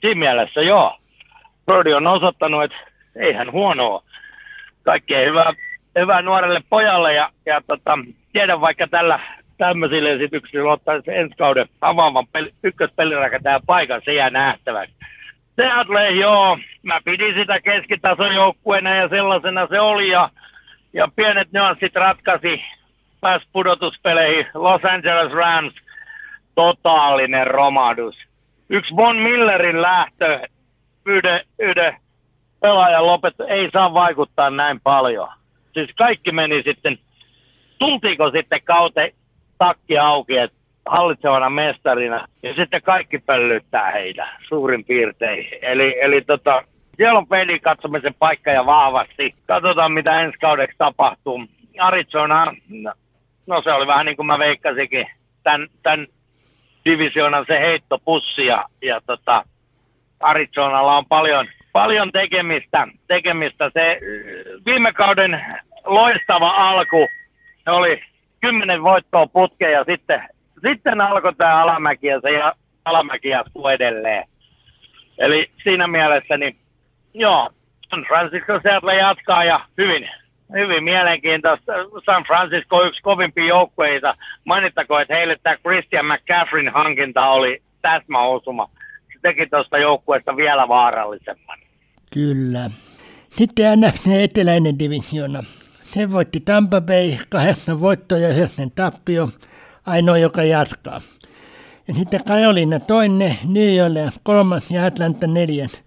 siinä mielessä joo. Brody on osoittanut, että eihän huonoa. Kaikkea hyvää, hyvää nuorelle pojalle ja, ja tota, tiedän vaikka tällä tämmöisillä esityksillä ottaisi ensi kauden avaavan peli, ykköspelirakentajan paikan, se jää nähtäväksi. Seattle, joo, mä pidin sitä keskitasojoukkueena ja sellaisena se oli ja, ja pienet nyanssit ratkaisi pääsi pudotuspeleihin. Los Angeles Rams, totaalinen romahdus. Yksi Von Millerin lähtö yhden, yhden pelaajan lopettu ei saa vaikuttaa näin paljon. Siis kaikki meni sitten, tultiiko sitten kaute takki auki, että hallitsevana mestarina, ja sitten kaikki pöllyttää heitä suurin piirtein. Eli, eli tota, siellä on pelin katsomisen paikka ja vahvasti. Katsotaan, mitä ensi kaudeksi tapahtuu. Arizona, no se oli vähän niin kuin mä veikkasinkin, tämän, tämän divisioonan se heittopussi ja, ja tota, Arizonalla on paljon, paljon tekemistä, tekemistä. Se viime kauden loistava alku oli kymmenen voittoa putkeen ja sitten, sitten alkoi tämä alamäki ja se alamäki jatkuu edelleen. Eli siinä mielessä, niin joo, San Francisco Seattle jatkaa ja hyvin, hyvin mielenkiintoista. San Francisco on yksi kovimpia joukkueita. Mainittakoon, että heille tämä Christian McCaffrin hankinta oli täsmäosuma. Se teki tuosta joukkueesta vielä vaarallisemman. Kyllä. Sitten NFC eteläinen divisiona. Se voitti Tampa Bay, kahdeksan voittoa ja yhdeksän tappio, ainoa joka jatkaa. Ja sitten Carolina toinen, New Orleans kolmas ja Atlanta neljäs.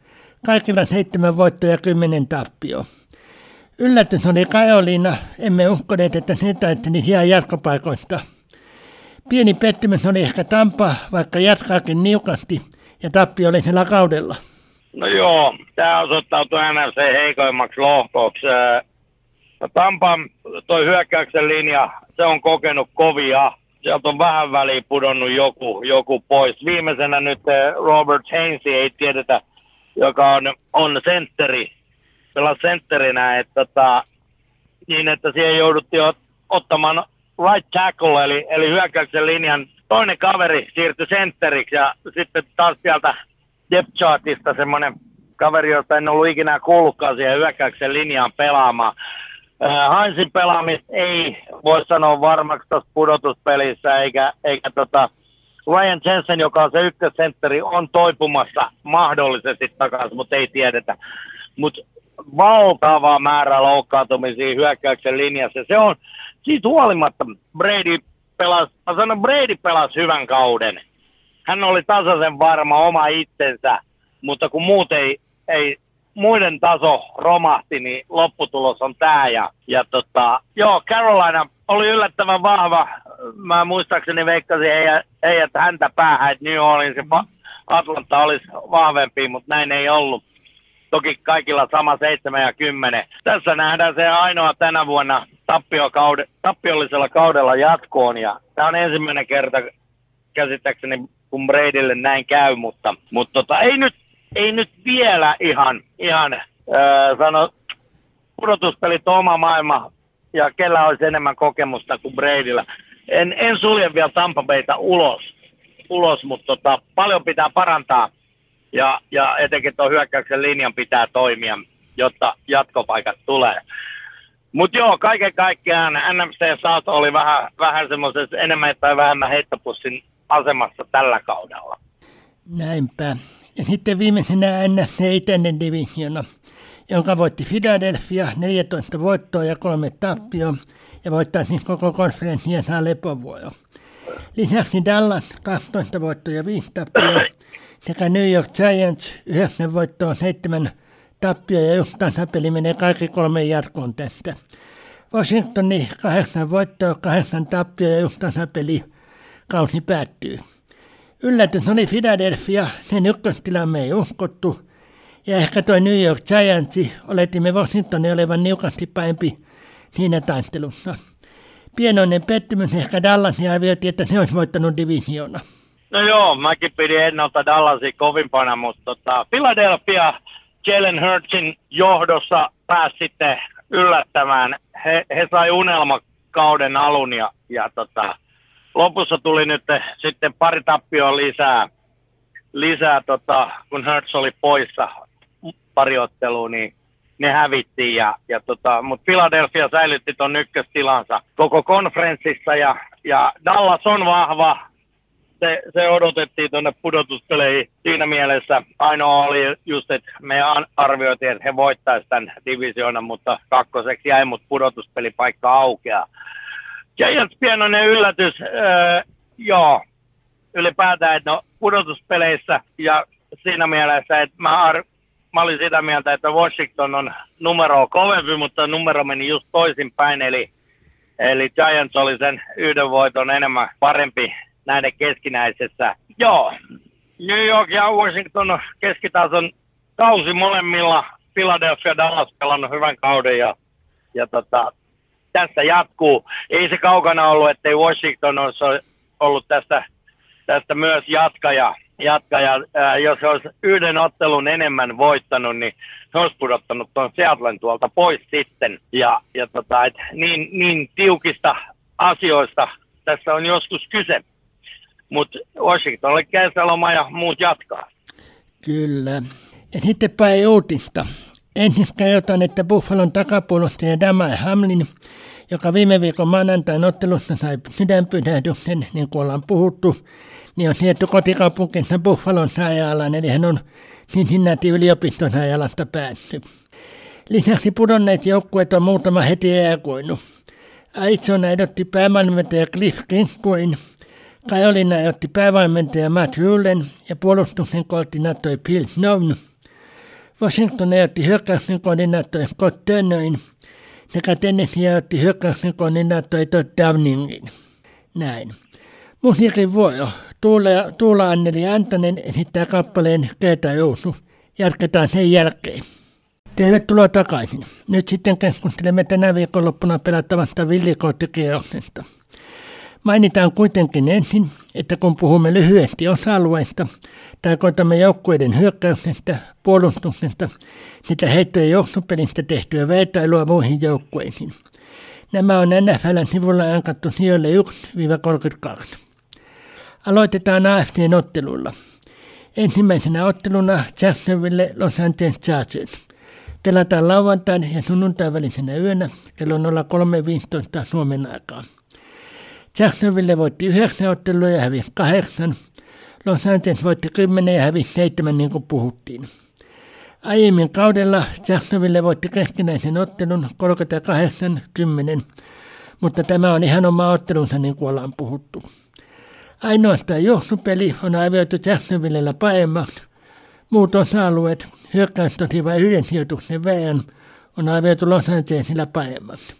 Kaikilla seitsemän voittoa ja kymmenen tappio. Yllätys oli Carolina, emme uskoneet, että se taisteli ihan jatkopaikoista. Pieni pettymys oli ehkä Tampa, vaikka jatkaakin niukasti, ja tappio oli sillä kaudella. No joo, tämä osoittautui NFC heikoimmaksi lohkoksi. No Tampan toi hyökkäyksen linja, se on kokenut kovia. Sieltä on vähän väliin pudonnut joku, joku pois. Viimeisenä nyt eh, Robert Hainsey, ei tiedetä, joka on, on sentteri, pelaa sentterinä, että tota, niin että siihen jouduttiin ot, ottamaan right tackle, eli, eli hyökkäyksen linjan toinen kaveri siirtyi sentteriksi ja sitten taas sieltä depth chartista semmoinen kaveri, josta en ollut ikinä kuullutkaan siihen hyökkäyksen linjaan pelaamaan. Hansin pelaamista ei voi sanoa varmaksi tuossa pudotuspelissä, eikä, eikä tota, Ryan Jensen, joka on se ykkössentteri, on toipumassa mahdollisesti takaisin, mutta ei tiedetä. Mutta valtava määrä loukkaantumisia hyökkäyksen linjassa. Se on, siitä huolimatta Brady pelasi, mä sanon Brady pelasi hyvän kauden. Hän oli tasaisen varma oma itsensä, mutta kun muut ei, ei muiden taso romahti, niin lopputulos on tämä. Ja, ja tota, joo, Carolina oli yllättävän vahva. Mä muistaakseni veikkasin heidät, heidät häntä päähän, että New Orleans ja Atlanta olisi vahvempi, mutta näin ei ollut. Toki kaikilla sama 7 ja 10. Tässä nähdään se ainoa tänä vuonna tappiokaude, tappiollisella kaudella jatkoon. Ja tämä on ensimmäinen kerta käsittääkseni, kun Bradylle näin käy, mutta, mutta tota, ei nyt ei nyt vielä ihan, ihan äh, sano, pudotuspelit on oma maailma ja kellä olisi enemmän kokemusta kuin Bradyllä. En, en sulje vielä Tampa Bayta ulos, ulos mutta tota, paljon pitää parantaa ja, ja etenkin tuon hyökkäyksen linjan pitää toimia, jotta jatkopaikat tulee. Mutta joo, kaiken kaikkiaan NFC South oli vähän, vähän semmoisessa enemmän tai vähemmän heittopussin asemassa tällä kaudella. Näinpä. Ja sitten viimeisenä NFC Itäinen divisiona, jonka voitti Philadelphia 14 voittoa ja kolme tappioa ja voittaa siis koko konferenssin ja saa lepovuojo. Lisäksi Dallas 12 voittoa ja 5 tappioa sekä New York Giants 9 voittoa 7 tappio ja just tasapeli menee kaikki kolme jatkoon tästä. Washingtoni 8 voittoa, 8 tappio ja just tasapeli kausi päättyy. Yllätys oli Philadelphia, sen ykköstilan me ei uskottu. Ja ehkä toi New York Giants, oletimme Washingtonin olevan niukasti päimpi siinä taistelussa. Pienoinen pettymys ehkä Dallasia arvioitiin, että se olisi voittanut divisiona. No joo, mäkin pidin ennalta Dallasia kovimpana, mutta tota, Philadelphia Jalen Hurtsin johdossa pääsi sitten yllättämään. He, he sai unelma kauden alun ja, ja tota, lopussa tuli nyt sitten pari tappioa lisää, lisää tota, kun Hertz oli poissa pari ottelua, niin ne hävittiin. Ja, ja tota, Mutta Philadelphia säilytti tuon ykköstilansa koko konferenssissa ja, ja Dallas on vahva. Se, se odotettiin tuonne pudotuspeleihin. Siinä mielessä ainoa oli just, että me arvioitiin, että he voittaisivat tämän divisioonan, mutta kakkoseksi jäi, mutta pudotuspelipaikka aukeaa. Giants pienoinen yllätys, öö, joo, ylipäätään, että no pudotuspeleissä ja siinä mielessä, että mä, ar- mä olin sitä mieltä, että Washington on numero kovempi, mutta numero meni just toisinpäin, eli, eli Giants oli sen yhden voiton enemmän parempi näiden keskinäisessä. Joo, New York ja Washington keskitason kausi molemmilla. Philadelphia Dallas pelannut hyvän kauden ja, ja tota, tässä jatkuu. Ei se kaukana ollut, ettei Washington olisi ollut tästä, tästä myös jatkaja. jatkaja. Ää, jos se olisi yhden ottelun enemmän voittanut, niin se olisi pudottanut tuon Seattlen tuolta pois sitten. Ja, ja tota, et niin, niin tiukista asioista tässä on joskus kyse. Mutta Washington oli kesäloma ja muut jatkaa. Kyllä. Ja sitten päin uutista. Ensin kerrotaan, että Buffalon takapuolustaja Damai Hamlin joka viime viikon maanantain ottelussa sai sydänpysähdyksen, niin kuin ollaan puhuttu, niin on sieltä kotikaupunkinsa Buffalon sairaalaan, eli hän on Cincinnati yliopiston sairaalasta päässyt. Lisäksi pudonneet joukkueet on muutama heti reagoinut. Aitsona edotti päävalmentaja Cliff Kingsbury, Kajolina edotti päävalmentaja Matt Rulen ja puolustuksen koordinaattori Bill Snow. Washington hyökkäyksen koordinaattori Scott Turnerin – sekä Tennessee koordinaattori Todd Downingin. Näin. Musiikin vuoro. Tuula, Tuula Anneli Antonen esittää kappaleen Keeta Jousu. Jatketaan sen jälkeen. Tervetuloa takaisin. Nyt sitten keskustelemme tänä viikonloppuna pelattavasta villikootikierroksesta. Mainitaan kuitenkin ensin, että kun puhumme lyhyesti osa-alueista, tarkoitamme joukkueiden hyökkäyksestä, puolustuksesta, sitä heittojen johtopelistä tehtyä vertailua muihin joukkueisiin. Nämä on NFLn sivulla ankattu sijoille 1-32. Aloitetaan AFCn ottelulla. Ensimmäisenä otteluna Jacksonville Los Angeles Chargers. Pelataan lauantain ja sunnuntain välisenä yönä kello 03.15 Suomen aikaa. Jacksonville voitti yhdeksän ottelua ja hävisi kahdeksan. Los Angeles voitti kymmenen ja hävisi seitsemän niin kuin puhuttiin. Aiemmin kaudella Jacksonville voitti keskinäisen ottelun 38-10, mutta tämä on ihan oma ottelunsa niin kuin ollaan puhuttu. Ainoastaan johtopeli on arvioitu Jacksonvillellä paremmaksi. Muut osa-alueet, hyökkäys tosi vain yhden sijoituksen verran, on arvioitu Los Angelesilla paremmaksi.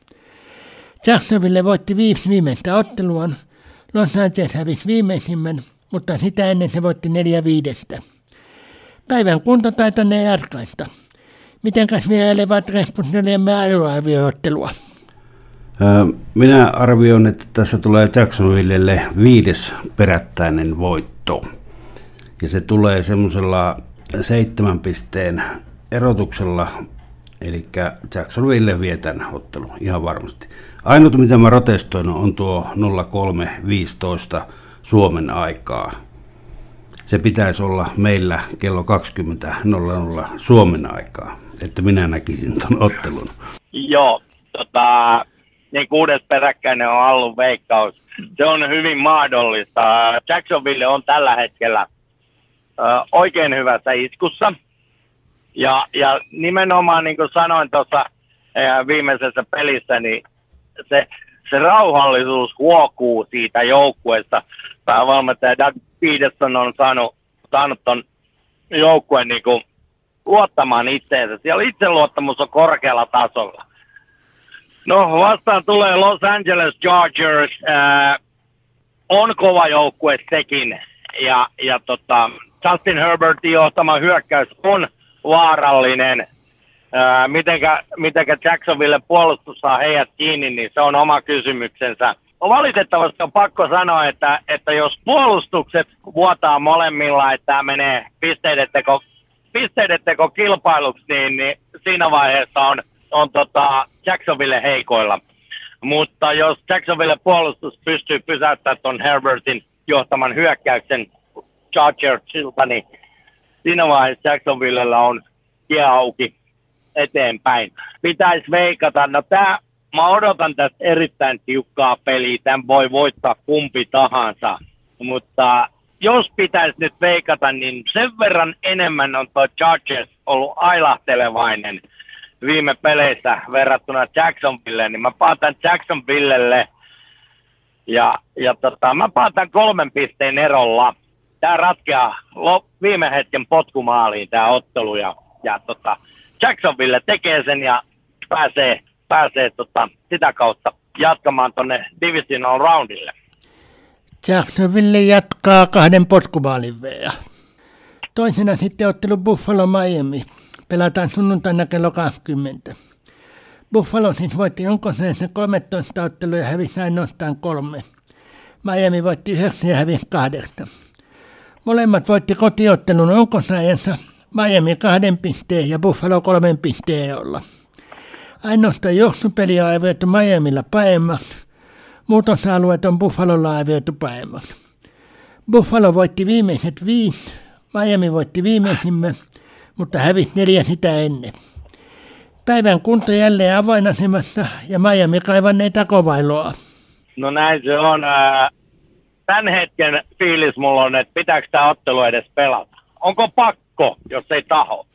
Jacksonville voitti viisi viimeistä otteluaan. Los Angeles hävisi viimeisimmän, mutta sitä ennen se voitti neljä viidestä. Päivän kuntotaitanne jatkaista. Mitenkäs vierailevat responsoriemme arvoarvioottelua? Minä arvioin, että tässä tulee Jacksonvillelle viides perättäinen voitto. Ja se tulee semmoisella seitsemän pisteen erotuksella, eli Jacksonville vietän ottelu ihan varmasti. Ainut mitä mä protestoin on tuo 0315 Suomen aikaa. Se pitäisi olla meillä kello 20.00 Suomen aikaa, että minä näkisin tuon ottelun. Joo, tota, niin kuudes peräkkäinen on ollut veikkaus. Se on hyvin mahdollista. Jacksonville on tällä hetkellä oikein hyvässä iskussa. Ja, ja nimenomaan niin kuin sanoin tuossa viimeisessä pelissä, niin se, se rauhallisuus huokuu siitä joukkueesta. Päävalmentaja Doug Peterson on saanut, saanut ton joukkueen niin kuin luottamaan itseensä. Siellä itseluottamus on korkealla tasolla. No vastaan tulee Los Angeles Chargers. Ää, on kova joukkue sekin. Ja, ja tota, Justin Herbertin johtama hyökkäys on vaarallinen mitenkä, mitenkä Jacksonville puolustus saa heidät kiinni, niin se on oma kysymyksensä. Valitettavasti on pakko sanoa, että, että jos puolustukset vuotaa molemmilla, että tämä menee pisteiden teko, pisteiden teko kilpailuksi, niin, niin siinä vaiheessa on, on tota Jacksonville heikoilla. Mutta jos Jacksonville puolustus pystyy pysäyttämään tuon Herbertin johtaman hyökkäyksen Chargersilta, niin siinä vaiheessa Jacksonvillellä on tie auki eteenpäin. Pitäisi veikata, no tää, mä odotan tästä erittäin tiukkaa peliä, tämän voi voittaa kumpi tahansa, mutta jos pitäisi nyt veikata, niin sen verran enemmän on tuo Chargers ollut ailahtelevainen viime peleissä verrattuna Jacksonville, niin mä paatan Jacksonvillelle. Ja, ja tota, mä paatan kolmen pisteen erolla. Tämä ratkeaa viime hetken potkumaaliin tämä ottelu ja, ja tota, Jacksonville tekee sen ja pääsee, pääsee tota, sitä kautta jatkamaan tuonne divisional roundille. Jacksonville jatkaa kahden potkumaalin veja. Toisena sitten ottelu Buffalo Miami. Pelataan sunnuntaina kello 20. Buffalo siis voitti se 13 ottelua ja hävisi ainoastaan kolme. Miami voitti 9 ja hävisi kahdeksan. Molemmat voitti kotiottelun onkosaajansa Miami kahden pisteen ja Buffalo kolmen pisteen olla. Ainoastaan juoksupeliä on arvioitu Miamilla paemmaksi. Muut osa-alueet on Buffalolla arvioitu paemmaksi. Buffalo voitti viimeiset viisi, Miami voitti viimeisimmän, mutta hävisi neljä sitä ennen. Päivän kunto jälleen avainasemassa ja Miami kaivannee takovailoa. No näin se on. Tämän hetken fiilis mulla on, että pitääkö tämä ottelu edes pelata. Onko pakko, jos ei taho?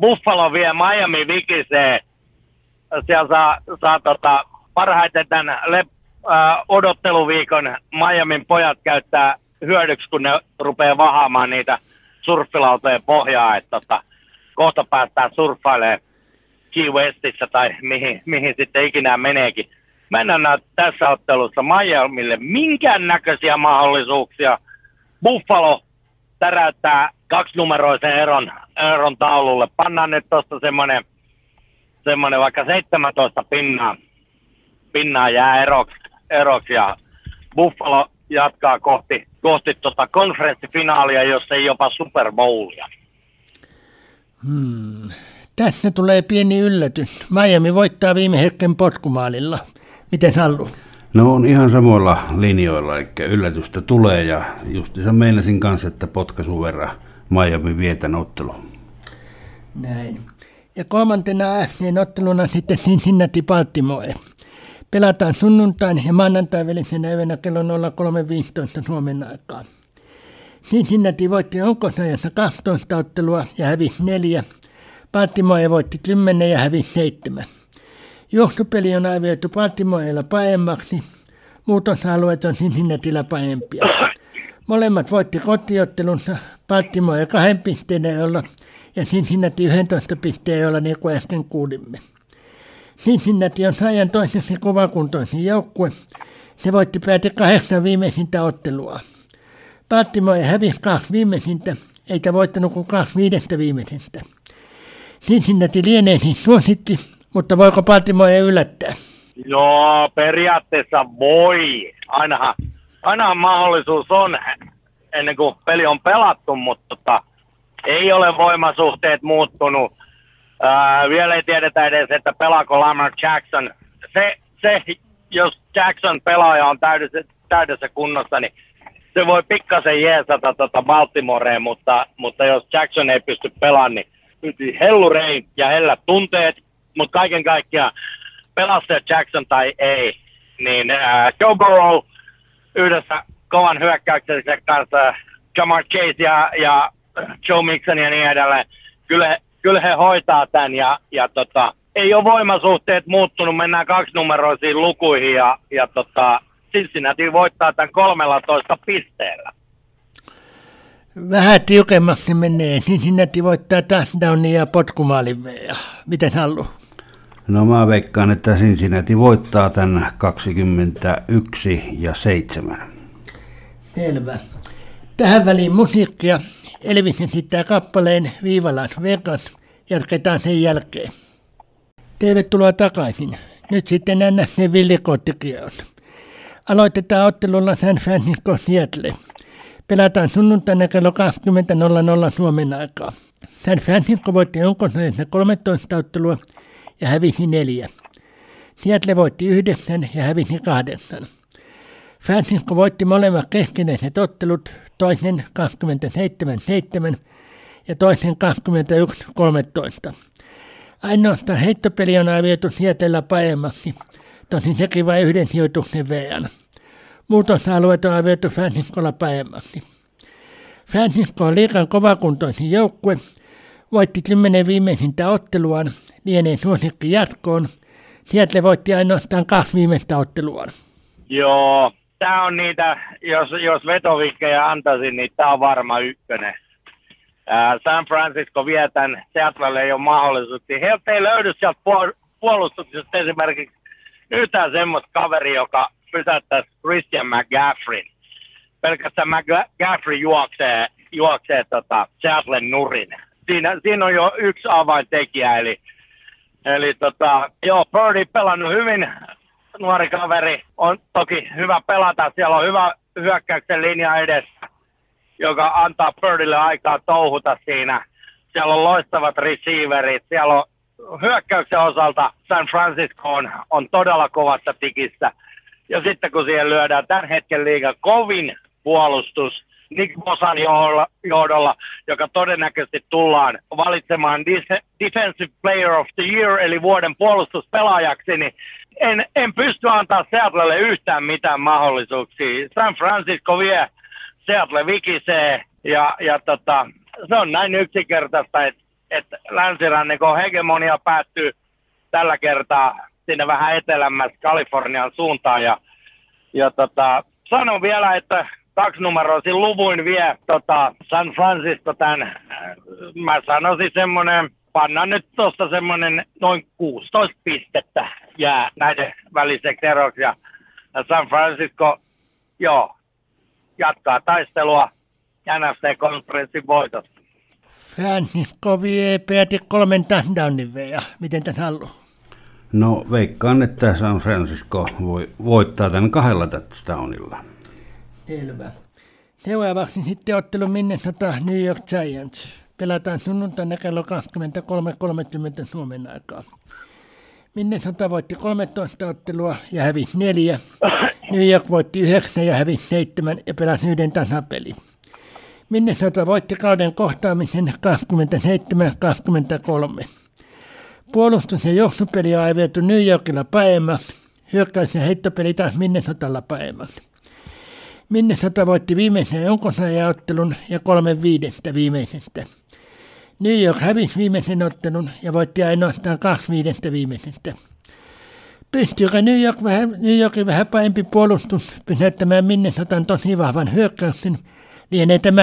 Buffalo vie Miami vikisee. Siellä saa, saa tota, parhaiten tämän lep, odotteluviikon Miamin pojat käyttää hyödyksi, kun ne rupeaa vahaamaan niitä surffilautojen pohjaa, että tota, kohta päästään surffailemaan Key Westissä tai mihin, mihin sitten ikinä meneekin. Mennään tässä ottelussa Miamille minkäännäköisiä mahdollisuuksia. Buffalo täräyttää kaksinumeroisen eron, eron taululle. Pannaan nyt tuosta semmoinen semmoinen vaikka 17 pinnaa, pinnaa jää eroksi, eroksi ja Buffalo jatkaa kohti, kohti tota konferenssifinaalia, jos ei jopa Super Bowlia. Hmm. Tässä tulee pieni yllätys. Miami voittaa viime hetken potkumaalilla. Miten Sallu? No on ihan samoilla linjoilla, eli yllätystä tulee ja justiinsa meinasin kanssa, että potkaisun verran Miami vietän ottelu. Näin. Ja kolmantena FCn otteluna sitten Cincinnati Baltimore. Pelataan sunnuntain ja maanantai välisenä yönä kello 03.15 Suomen aikaa. Cincinnati voitti onkosajassa 12 ottelua ja hävisi neljä. Baltimore voitti 10 ja hävisi seitsemän. Juoksupeli on arvioitu Baltimoreella paemmaksi. Muut osa-alueet on Cincinnatilla paempia. Molemmat voitti kotiottelunsa Baltimore kahden pisteen olla ja Cincinnati 11 pisteen olla niin kuin äsken kuulimme. Cincinnati on saajan toisessa kovakuntoisin joukkue. Se voitti päätä kahdeksan viimeisintä ottelua. Baltimore hävisi kaksi viimeisintä, eikä voittanut kuin kaksi viidestä viimeisestä. Cincinnati lienee siis suosikki, mutta voiko Baltimore yllättää? Joo, periaatteessa voi. Ainahan, ainahan mahdollisuus on ennen kuin peli on pelattu, mutta tota, ei ole voimasuhteet muuttunut. Ää, vielä ei tiedetä edes, että pelaako Lamar Jackson. Se, se jos Jackson pelaaja on täydessä, täydessä kunnossa, niin se voi pikkasen jeesata tota Baltimoreen, mutta, mutta jos Jackson ei pysty pelaamaan, niin hellurei ja hellät tunteet, mutta kaiken kaikkiaan pelastaja Jackson tai ei, niin äh, Joe Burrow yhdessä kovan hyökkäyksen kanssa, Jamar Chase ja, ja Joe Mixon ja niin edelleen, kyllä, kyllä he hoitaa tämän ja, ja tota, ei ole voimasuhteet muuttunut, mennään kaksinumeroisiin lukuihin ja, ja tota, Cincinnati voittaa tämän 13 pisteellä. Vähän tiukemmaksi menee. Cincinnati voittaa touchdownia ja potkumaalin Miten halu? No mä veikkaan, että Cincinnati voittaa tämän 21 ja 7. Selvä. Tähän väliin musiikkia. Elvis esittää kappaleen Viivalas Vegas. Jatketaan sen jälkeen. Tervetuloa takaisin. Nyt sitten NFC villikottikierros. Aloitetaan ottelulla San Francisco Seattle. Pelataan sunnuntaina kello 20.00 Suomen aikaa. San Francisco voitti onkoisessa 13 ottelua ja hävisi neljä. Seattle voitti yhdeksän ja hävisi kahdeksan. Francisco voitti molemmat keskinäiset ottelut, toisen 27-7 ja toisen 21-13. Ainoastaan heittopeli on arvioitu Seattlella paremmaksi, tosin sekin vain yhden sijoituksen verran. Muutosalueet on arvioitu Franciscolla paremmaksi. Francisco on liikan kovakuntoisin joukkue, voitti kymmenen viimeisintä otteluaan, lienee suosikki jatkoon. Seattle voitti ainoastaan kaksi viimeistä otteluaan. Joo, tämä on niitä, jos, jos vetovikkejä antaisin, niin tämä on varma ykkönen. San Francisco vie tämän, Seattlelle ei ole mahdollisuuksia. Heiltä ei löydy sieltä puolustuksesta esimerkiksi yhtään semmoista kaveri, joka pysäyttäisi Christian McGaffrin. Pelkästään McGaffrey juoksee, juoksee tota Seattlen nurin. Siinä, siinä on jo yksi avaintekijä, eli, eli tota, joo, Purdy pelannut hyvin, nuori kaveri, on toki hyvä pelata, siellä on hyvä hyökkäyksen linja edessä, joka antaa Purdylle aikaa touhuta siinä. Siellä on loistavat receiverit, siellä on hyökkäyksen osalta San Francisco on, on todella kovassa tikissä. Ja sitten kun siihen lyödään tämän hetken liiga kovin puolustus Nick Bosan johdolla, joka todennäköisesti tullaan valitsemaan Defensive Player of the Year, eli vuoden puolustuspelaajaksi, niin en, en pysty antaa Seattlelle yhtään mitään mahdollisuuksia. San Francisco vie, Seattle vikisee, ja, ja tota, se on näin yksinkertaista, että että länsirannikon hegemonia päättyy tällä kertaa sinne vähän etelämmässä Kalifornian suuntaan. Ja, ja tota, sanon vielä, että kaksinumeroisin luvuin vie tota San Francisco tämän, mä sanoisin semmoinen, panna nyt tuosta semmoinen noin 16 pistettä jää näiden väliseksi eroksi. Ja San Francisco, joo, jatkaa taistelua NFC-konferenssin voitosta. Francisco vie peräti kolmen touchdownin veja. Miten tässä haluaa? No veikkaan, että San Francisco voi voittaa tämän kahdella touchdownilla. Selvä. Seuraavaksi sitten ottelu Minnesota New York Giants. Pelataan sunnuntaina kello 23.30 Suomen aikaa. Minnesota voitti 13 ottelua ja hävisi neljä. New York voitti 9 ja hävisi 7 ja pelasi yhden tasapeli. Minnesota voitti kauden kohtaamisen 27-23. Puolustus- ja johtopeli on New Yorkilla paremmaksi, hyökkäys- ja heittopeli taas Minnesotalla paremmaksi. Minnesota voitti viimeisen jonkosaajaottelun ja kolme viidestä viimeisestä. New York hävisi viimeisen ottelun ja voitti ainoastaan kaksi viidestä viimeisestä. Pystyykö New, York vähän, New Yorkin vähän parempi puolustus pysäyttämään Minnesotan tosi vahvan hyökkäyksen – lienee tämä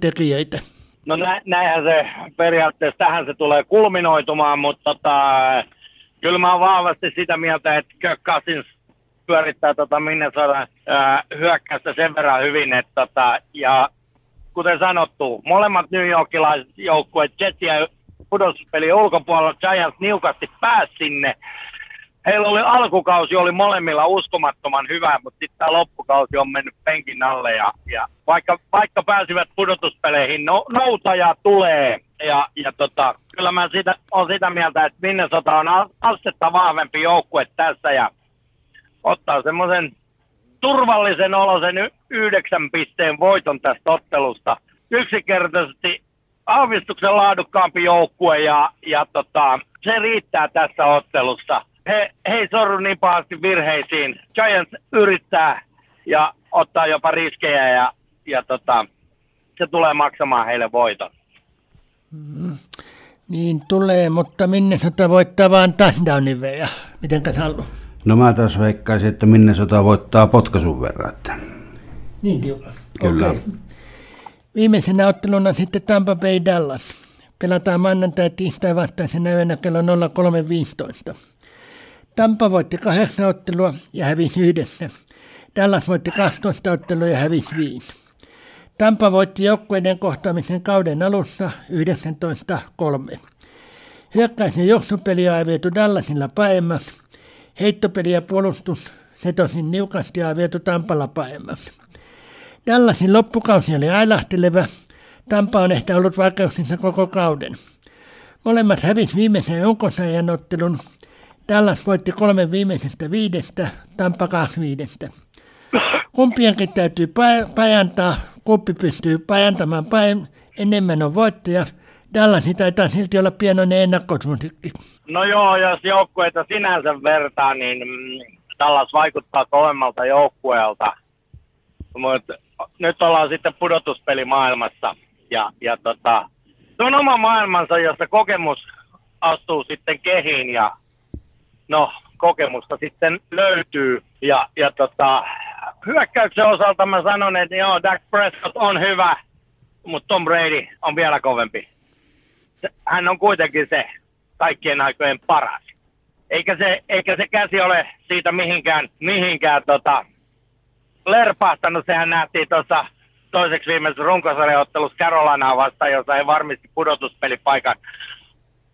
tekijöitä. No nä, näinhän se periaatteessa tähän se tulee kulminoitumaan, mutta tota, kyllä mä oon vahvasti sitä mieltä, että Kirk Cousins pyörittää tota Minnesota hyökkäystä sen verran hyvin, että tota, ja kuten sanottu, molemmat New Yorkilaiset joukkueet, Jets ja pudotuspeli ulkopuolella, Giants niukasti pääsi sinne, heillä oli alkukausi oli molemmilla uskomattoman hyvä, mutta sitten tämä loppukausi on mennyt penkin alle ja, ja vaikka, vaikka pääsivät pudotuspeleihin, no, noutaja tulee. Ja, ja tota, kyllä mä sitä, on sitä mieltä, että Minnesota on astetta vahvempi joukkue tässä ja ottaa semmoisen turvallisen olosen yhdeksän pisteen voiton tästä ottelusta. Yksinkertaisesti aavistuksen laadukkaampi joukkue ja, ja tota, se riittää tässä ottelussa he, he ei sorru niin pahasti virheisiin. Giants yrittää ja ottaa jopa riskejä ja, ja tota, se tulee maksamaan heille voiton. Mm, niin tulee, mutta minne sota voittaa vaan touchdownin veja. Miten haluaa? No mä taas veikkaisin, että minne sota voittaa potkaisun verran. Että... Niin tiukan. Kyllä. Okay. Viimeisenä otteluna sitten Tampa Bay Dallas. Pelataan maanantai tiistai vastaisena yönä kello 03.15. Tampa voitti kahdeksan ottelua ja hävisi yhdessä. Dallas voitti 12 ottelua ja hävisi viisi. Tampa voitti joukkueiden kohtaamisen kauden alussa 19-3. Hyökkäisen johtopeliä on viety Dallasilla paemmas. Heittopeli ja puolustus se tosin niukasti on viety Tampalla paemmas. Dallasin loppukausi oli ailahteleva. Tampa on ehkä ollut vaikeuksissa koko kauden. Molemmat hävisi viimeisen joukosajan ottelun Dallas voitti kolme viimeisestä viidestä, Tampa kaksi viidestä. Kumpienkin täytyy pajantaa, kumpi pystyy pajantamaan päin, enemmän on voittaja. Dallas taitaa silti olla pienoinen ennakkosuosikki. No joo, jos joukkueita sinänsä vertaa, niin mm, Dallas vaikuttaa kovemmalta joukkueelta. Mutta nyt ollaan sitten pudotuspelimaailmassa. Ja, ja tota, se on oma maailmansa, jossa kokemus astuu sitten kehiin ja no, kokemusta sitten löytyy. Ja, ja tota, hyökkäyksen osalta mä sanon, että joo, Dak Prescott on hyvä, mutta Tom Brady on vielä kovempi. Hän on kuitenkin se kaikkien aikojen paras. Eikä se, eikä se käsi ole siitä mihinkään, mihinkään tota, lerpahtanut. Sehän nähtiin tuossa toiseksi viimeisessä runkosarjaottelussa Carolinaa vastaan, jossa ei varmisti pudotuspelipaikan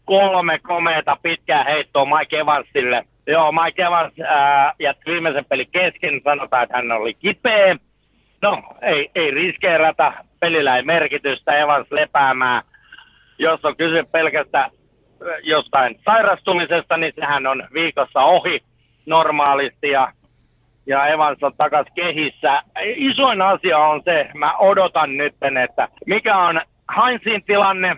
kolme komeeta pitkää heittoa Mike Evansille. Joo, Mike Evans ää, jätti viimeisen pelin kesken, sanotaan, että hän oli kipeä. No, ei, ei riskeerata, pelillä ei merkitystä, Evans lepäämään. Jos on kyse pelkästään jostain sairastumisesta, niin sehän on viikossa ohi normaalisti ja, ja Evans on takas kehissä. Isoin asia on se, mä odotan nyt, että mikä on Heinzin tilanne,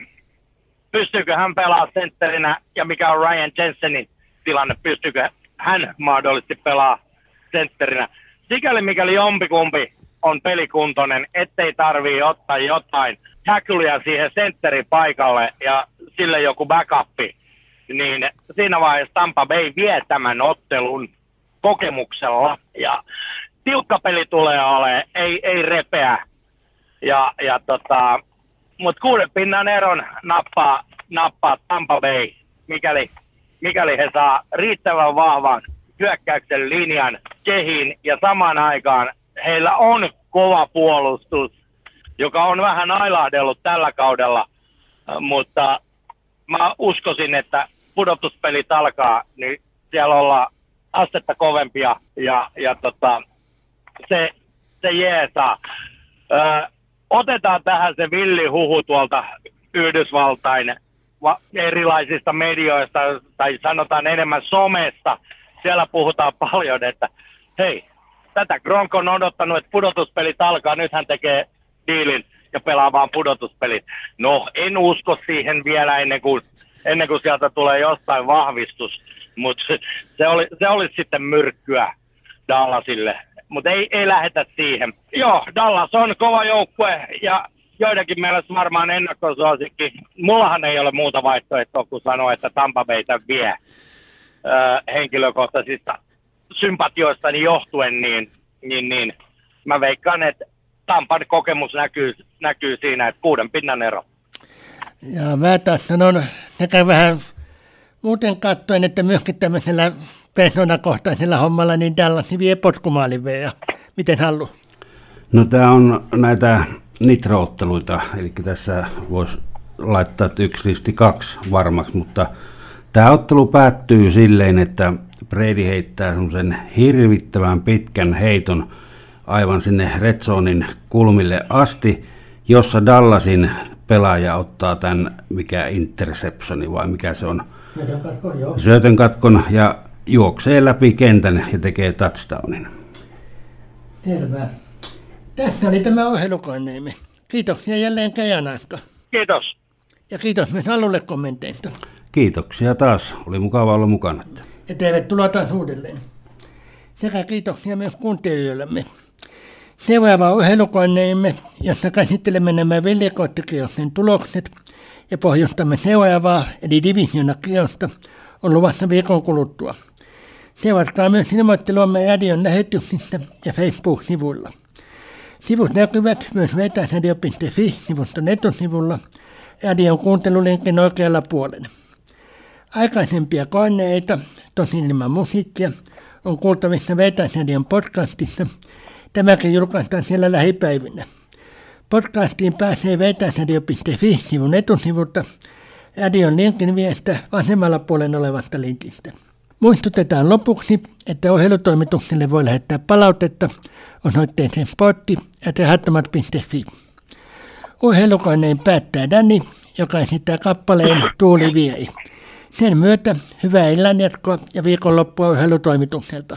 pystyykö hän pelaamaan sentterinä ja mikä on Ryan Jensenin tilanne, pystyykö hän mahdollisesti pelaa sentterinä. Sikäli mikäli jompikumpi on pelikuntoinen, ettei tarvii ottaa jotain tackleja siihen sentterin paikalle ja sille joku backupi, niin siinä vaiheessa Tampa Bay vie tämän ottelun kokemuksella. Ja tiukka peli tulee olemaan, ei, ei repeä. Ja, ja tota, mutta kuuden pinnan eron nappaa, nappaa Tampa Bay, mikäli, mikäli he saa riittävän vahvan hyökkäyksen linjan kehiin. Ja samaan aikaan heillä on kova puolustus, joka on vähän ailahdellut tällä kaudella, mutta mä uskoisin, että pudotuspelit alkaa, niin siellä ollaan astetta kovempia ja, ja tota, se, se jeesaa. Öö, otetaan tähän se villihuhu tuolta Yhdysvaltain va- erilaisista medioista, tai sanotaan enemmän somesta. Siellä puhutaan paljon, että hei, tätä Gronk on odottanut, että pudotuspelit alkaa, nyt hän tekee diilin ja pelaa vaan pudotuspelit. No, en usko siihen vielä ennen kuin, ennen kuin sieltä tulee jostain vahvistus, mutta se, oli, se olisi sitten myrkkyä Dallasille mutta ei, ei lähetä siihen. Joo, Dallas on kova joukkue ja joidenkin mielestä varmaan ennakkosuosikki. Mullahan ei ole muuta vaihtoehtoa kuin sanoa, että Tampa Baytä vie öö, henkilökohtaisista sympatioistani johtuen, niin, niin, niin mä veikkaan, että Tampan kokemus näkyy, näkyy siinä, että kuuden pinnan ero. Ja mä taas sanon sekä vähän muuten katsoen, että myöskin tämmöisellä persoonakohtaisella hommalla, niin Dallas vie potkumaalin ja miten halu? No tämä on näitä nitrootteluita, eli tässä voisi laittaa, että yksi listi kaksi varmaksi, mutta tämä ottelu päättyy silleen, että Brady heittää semmoisen hirvittävän pitkän heiton aivan sinne Redzonin kulmille asti, jossa Dallasin pelaaja ottaa tämän, mikä interceptioni vai mikä se on, syötön katkon, joo. ja juoksee läpi kentän ja tekee touchdownin. Selvä. Tässä oli tämä ohjelukoneemme. Kiitoksia jälleen Kajanaasta. Kiitos. Ja kiitos myös Allulle kommenteista. Kiitoksia taas. Oli mukava olla mukana. Ja tervetuloa taas uudelleen. Sekä kiitoksia myös kuuntelijoillemme. Seuraava ohjelukoneemme, jossa käsittelemme nämä veljekoittikirjojen tulokset ja pohjustamme seuraavaa, eli divisiona on luvassa viikon kuluttua. Seuratkaa myös ilmoitteluamme radion lähetyksissä ja Facebook-sivuilla. Sivut näkyvät myös vetäisradio.fi-sivuston etusivulla radion kuuntelulinkin oikealla puolella. Aikaisempia koneita, tosin ilman musiikkia, on kuultavissa Vetäisradion podcastissa. Tämäkin julkaistaan siellä lähipäivinä. Podcastiin pääsee vetäisradio.fi-sivun etusivulta radion linkin viestä vasemmalla puolen olevasta linkistä. Muistutetaan lopuksi, että ohjelutoimitukselle voi lähettää palautetta osoitteeseen spotti.rahattomat.fi. Ohjelukoneen päättää Dani, joka esittää kappaleen Tuuli Viei. Sen myötä hyvää illanjatkoa ja viikonloppua urheilutoimitukselta.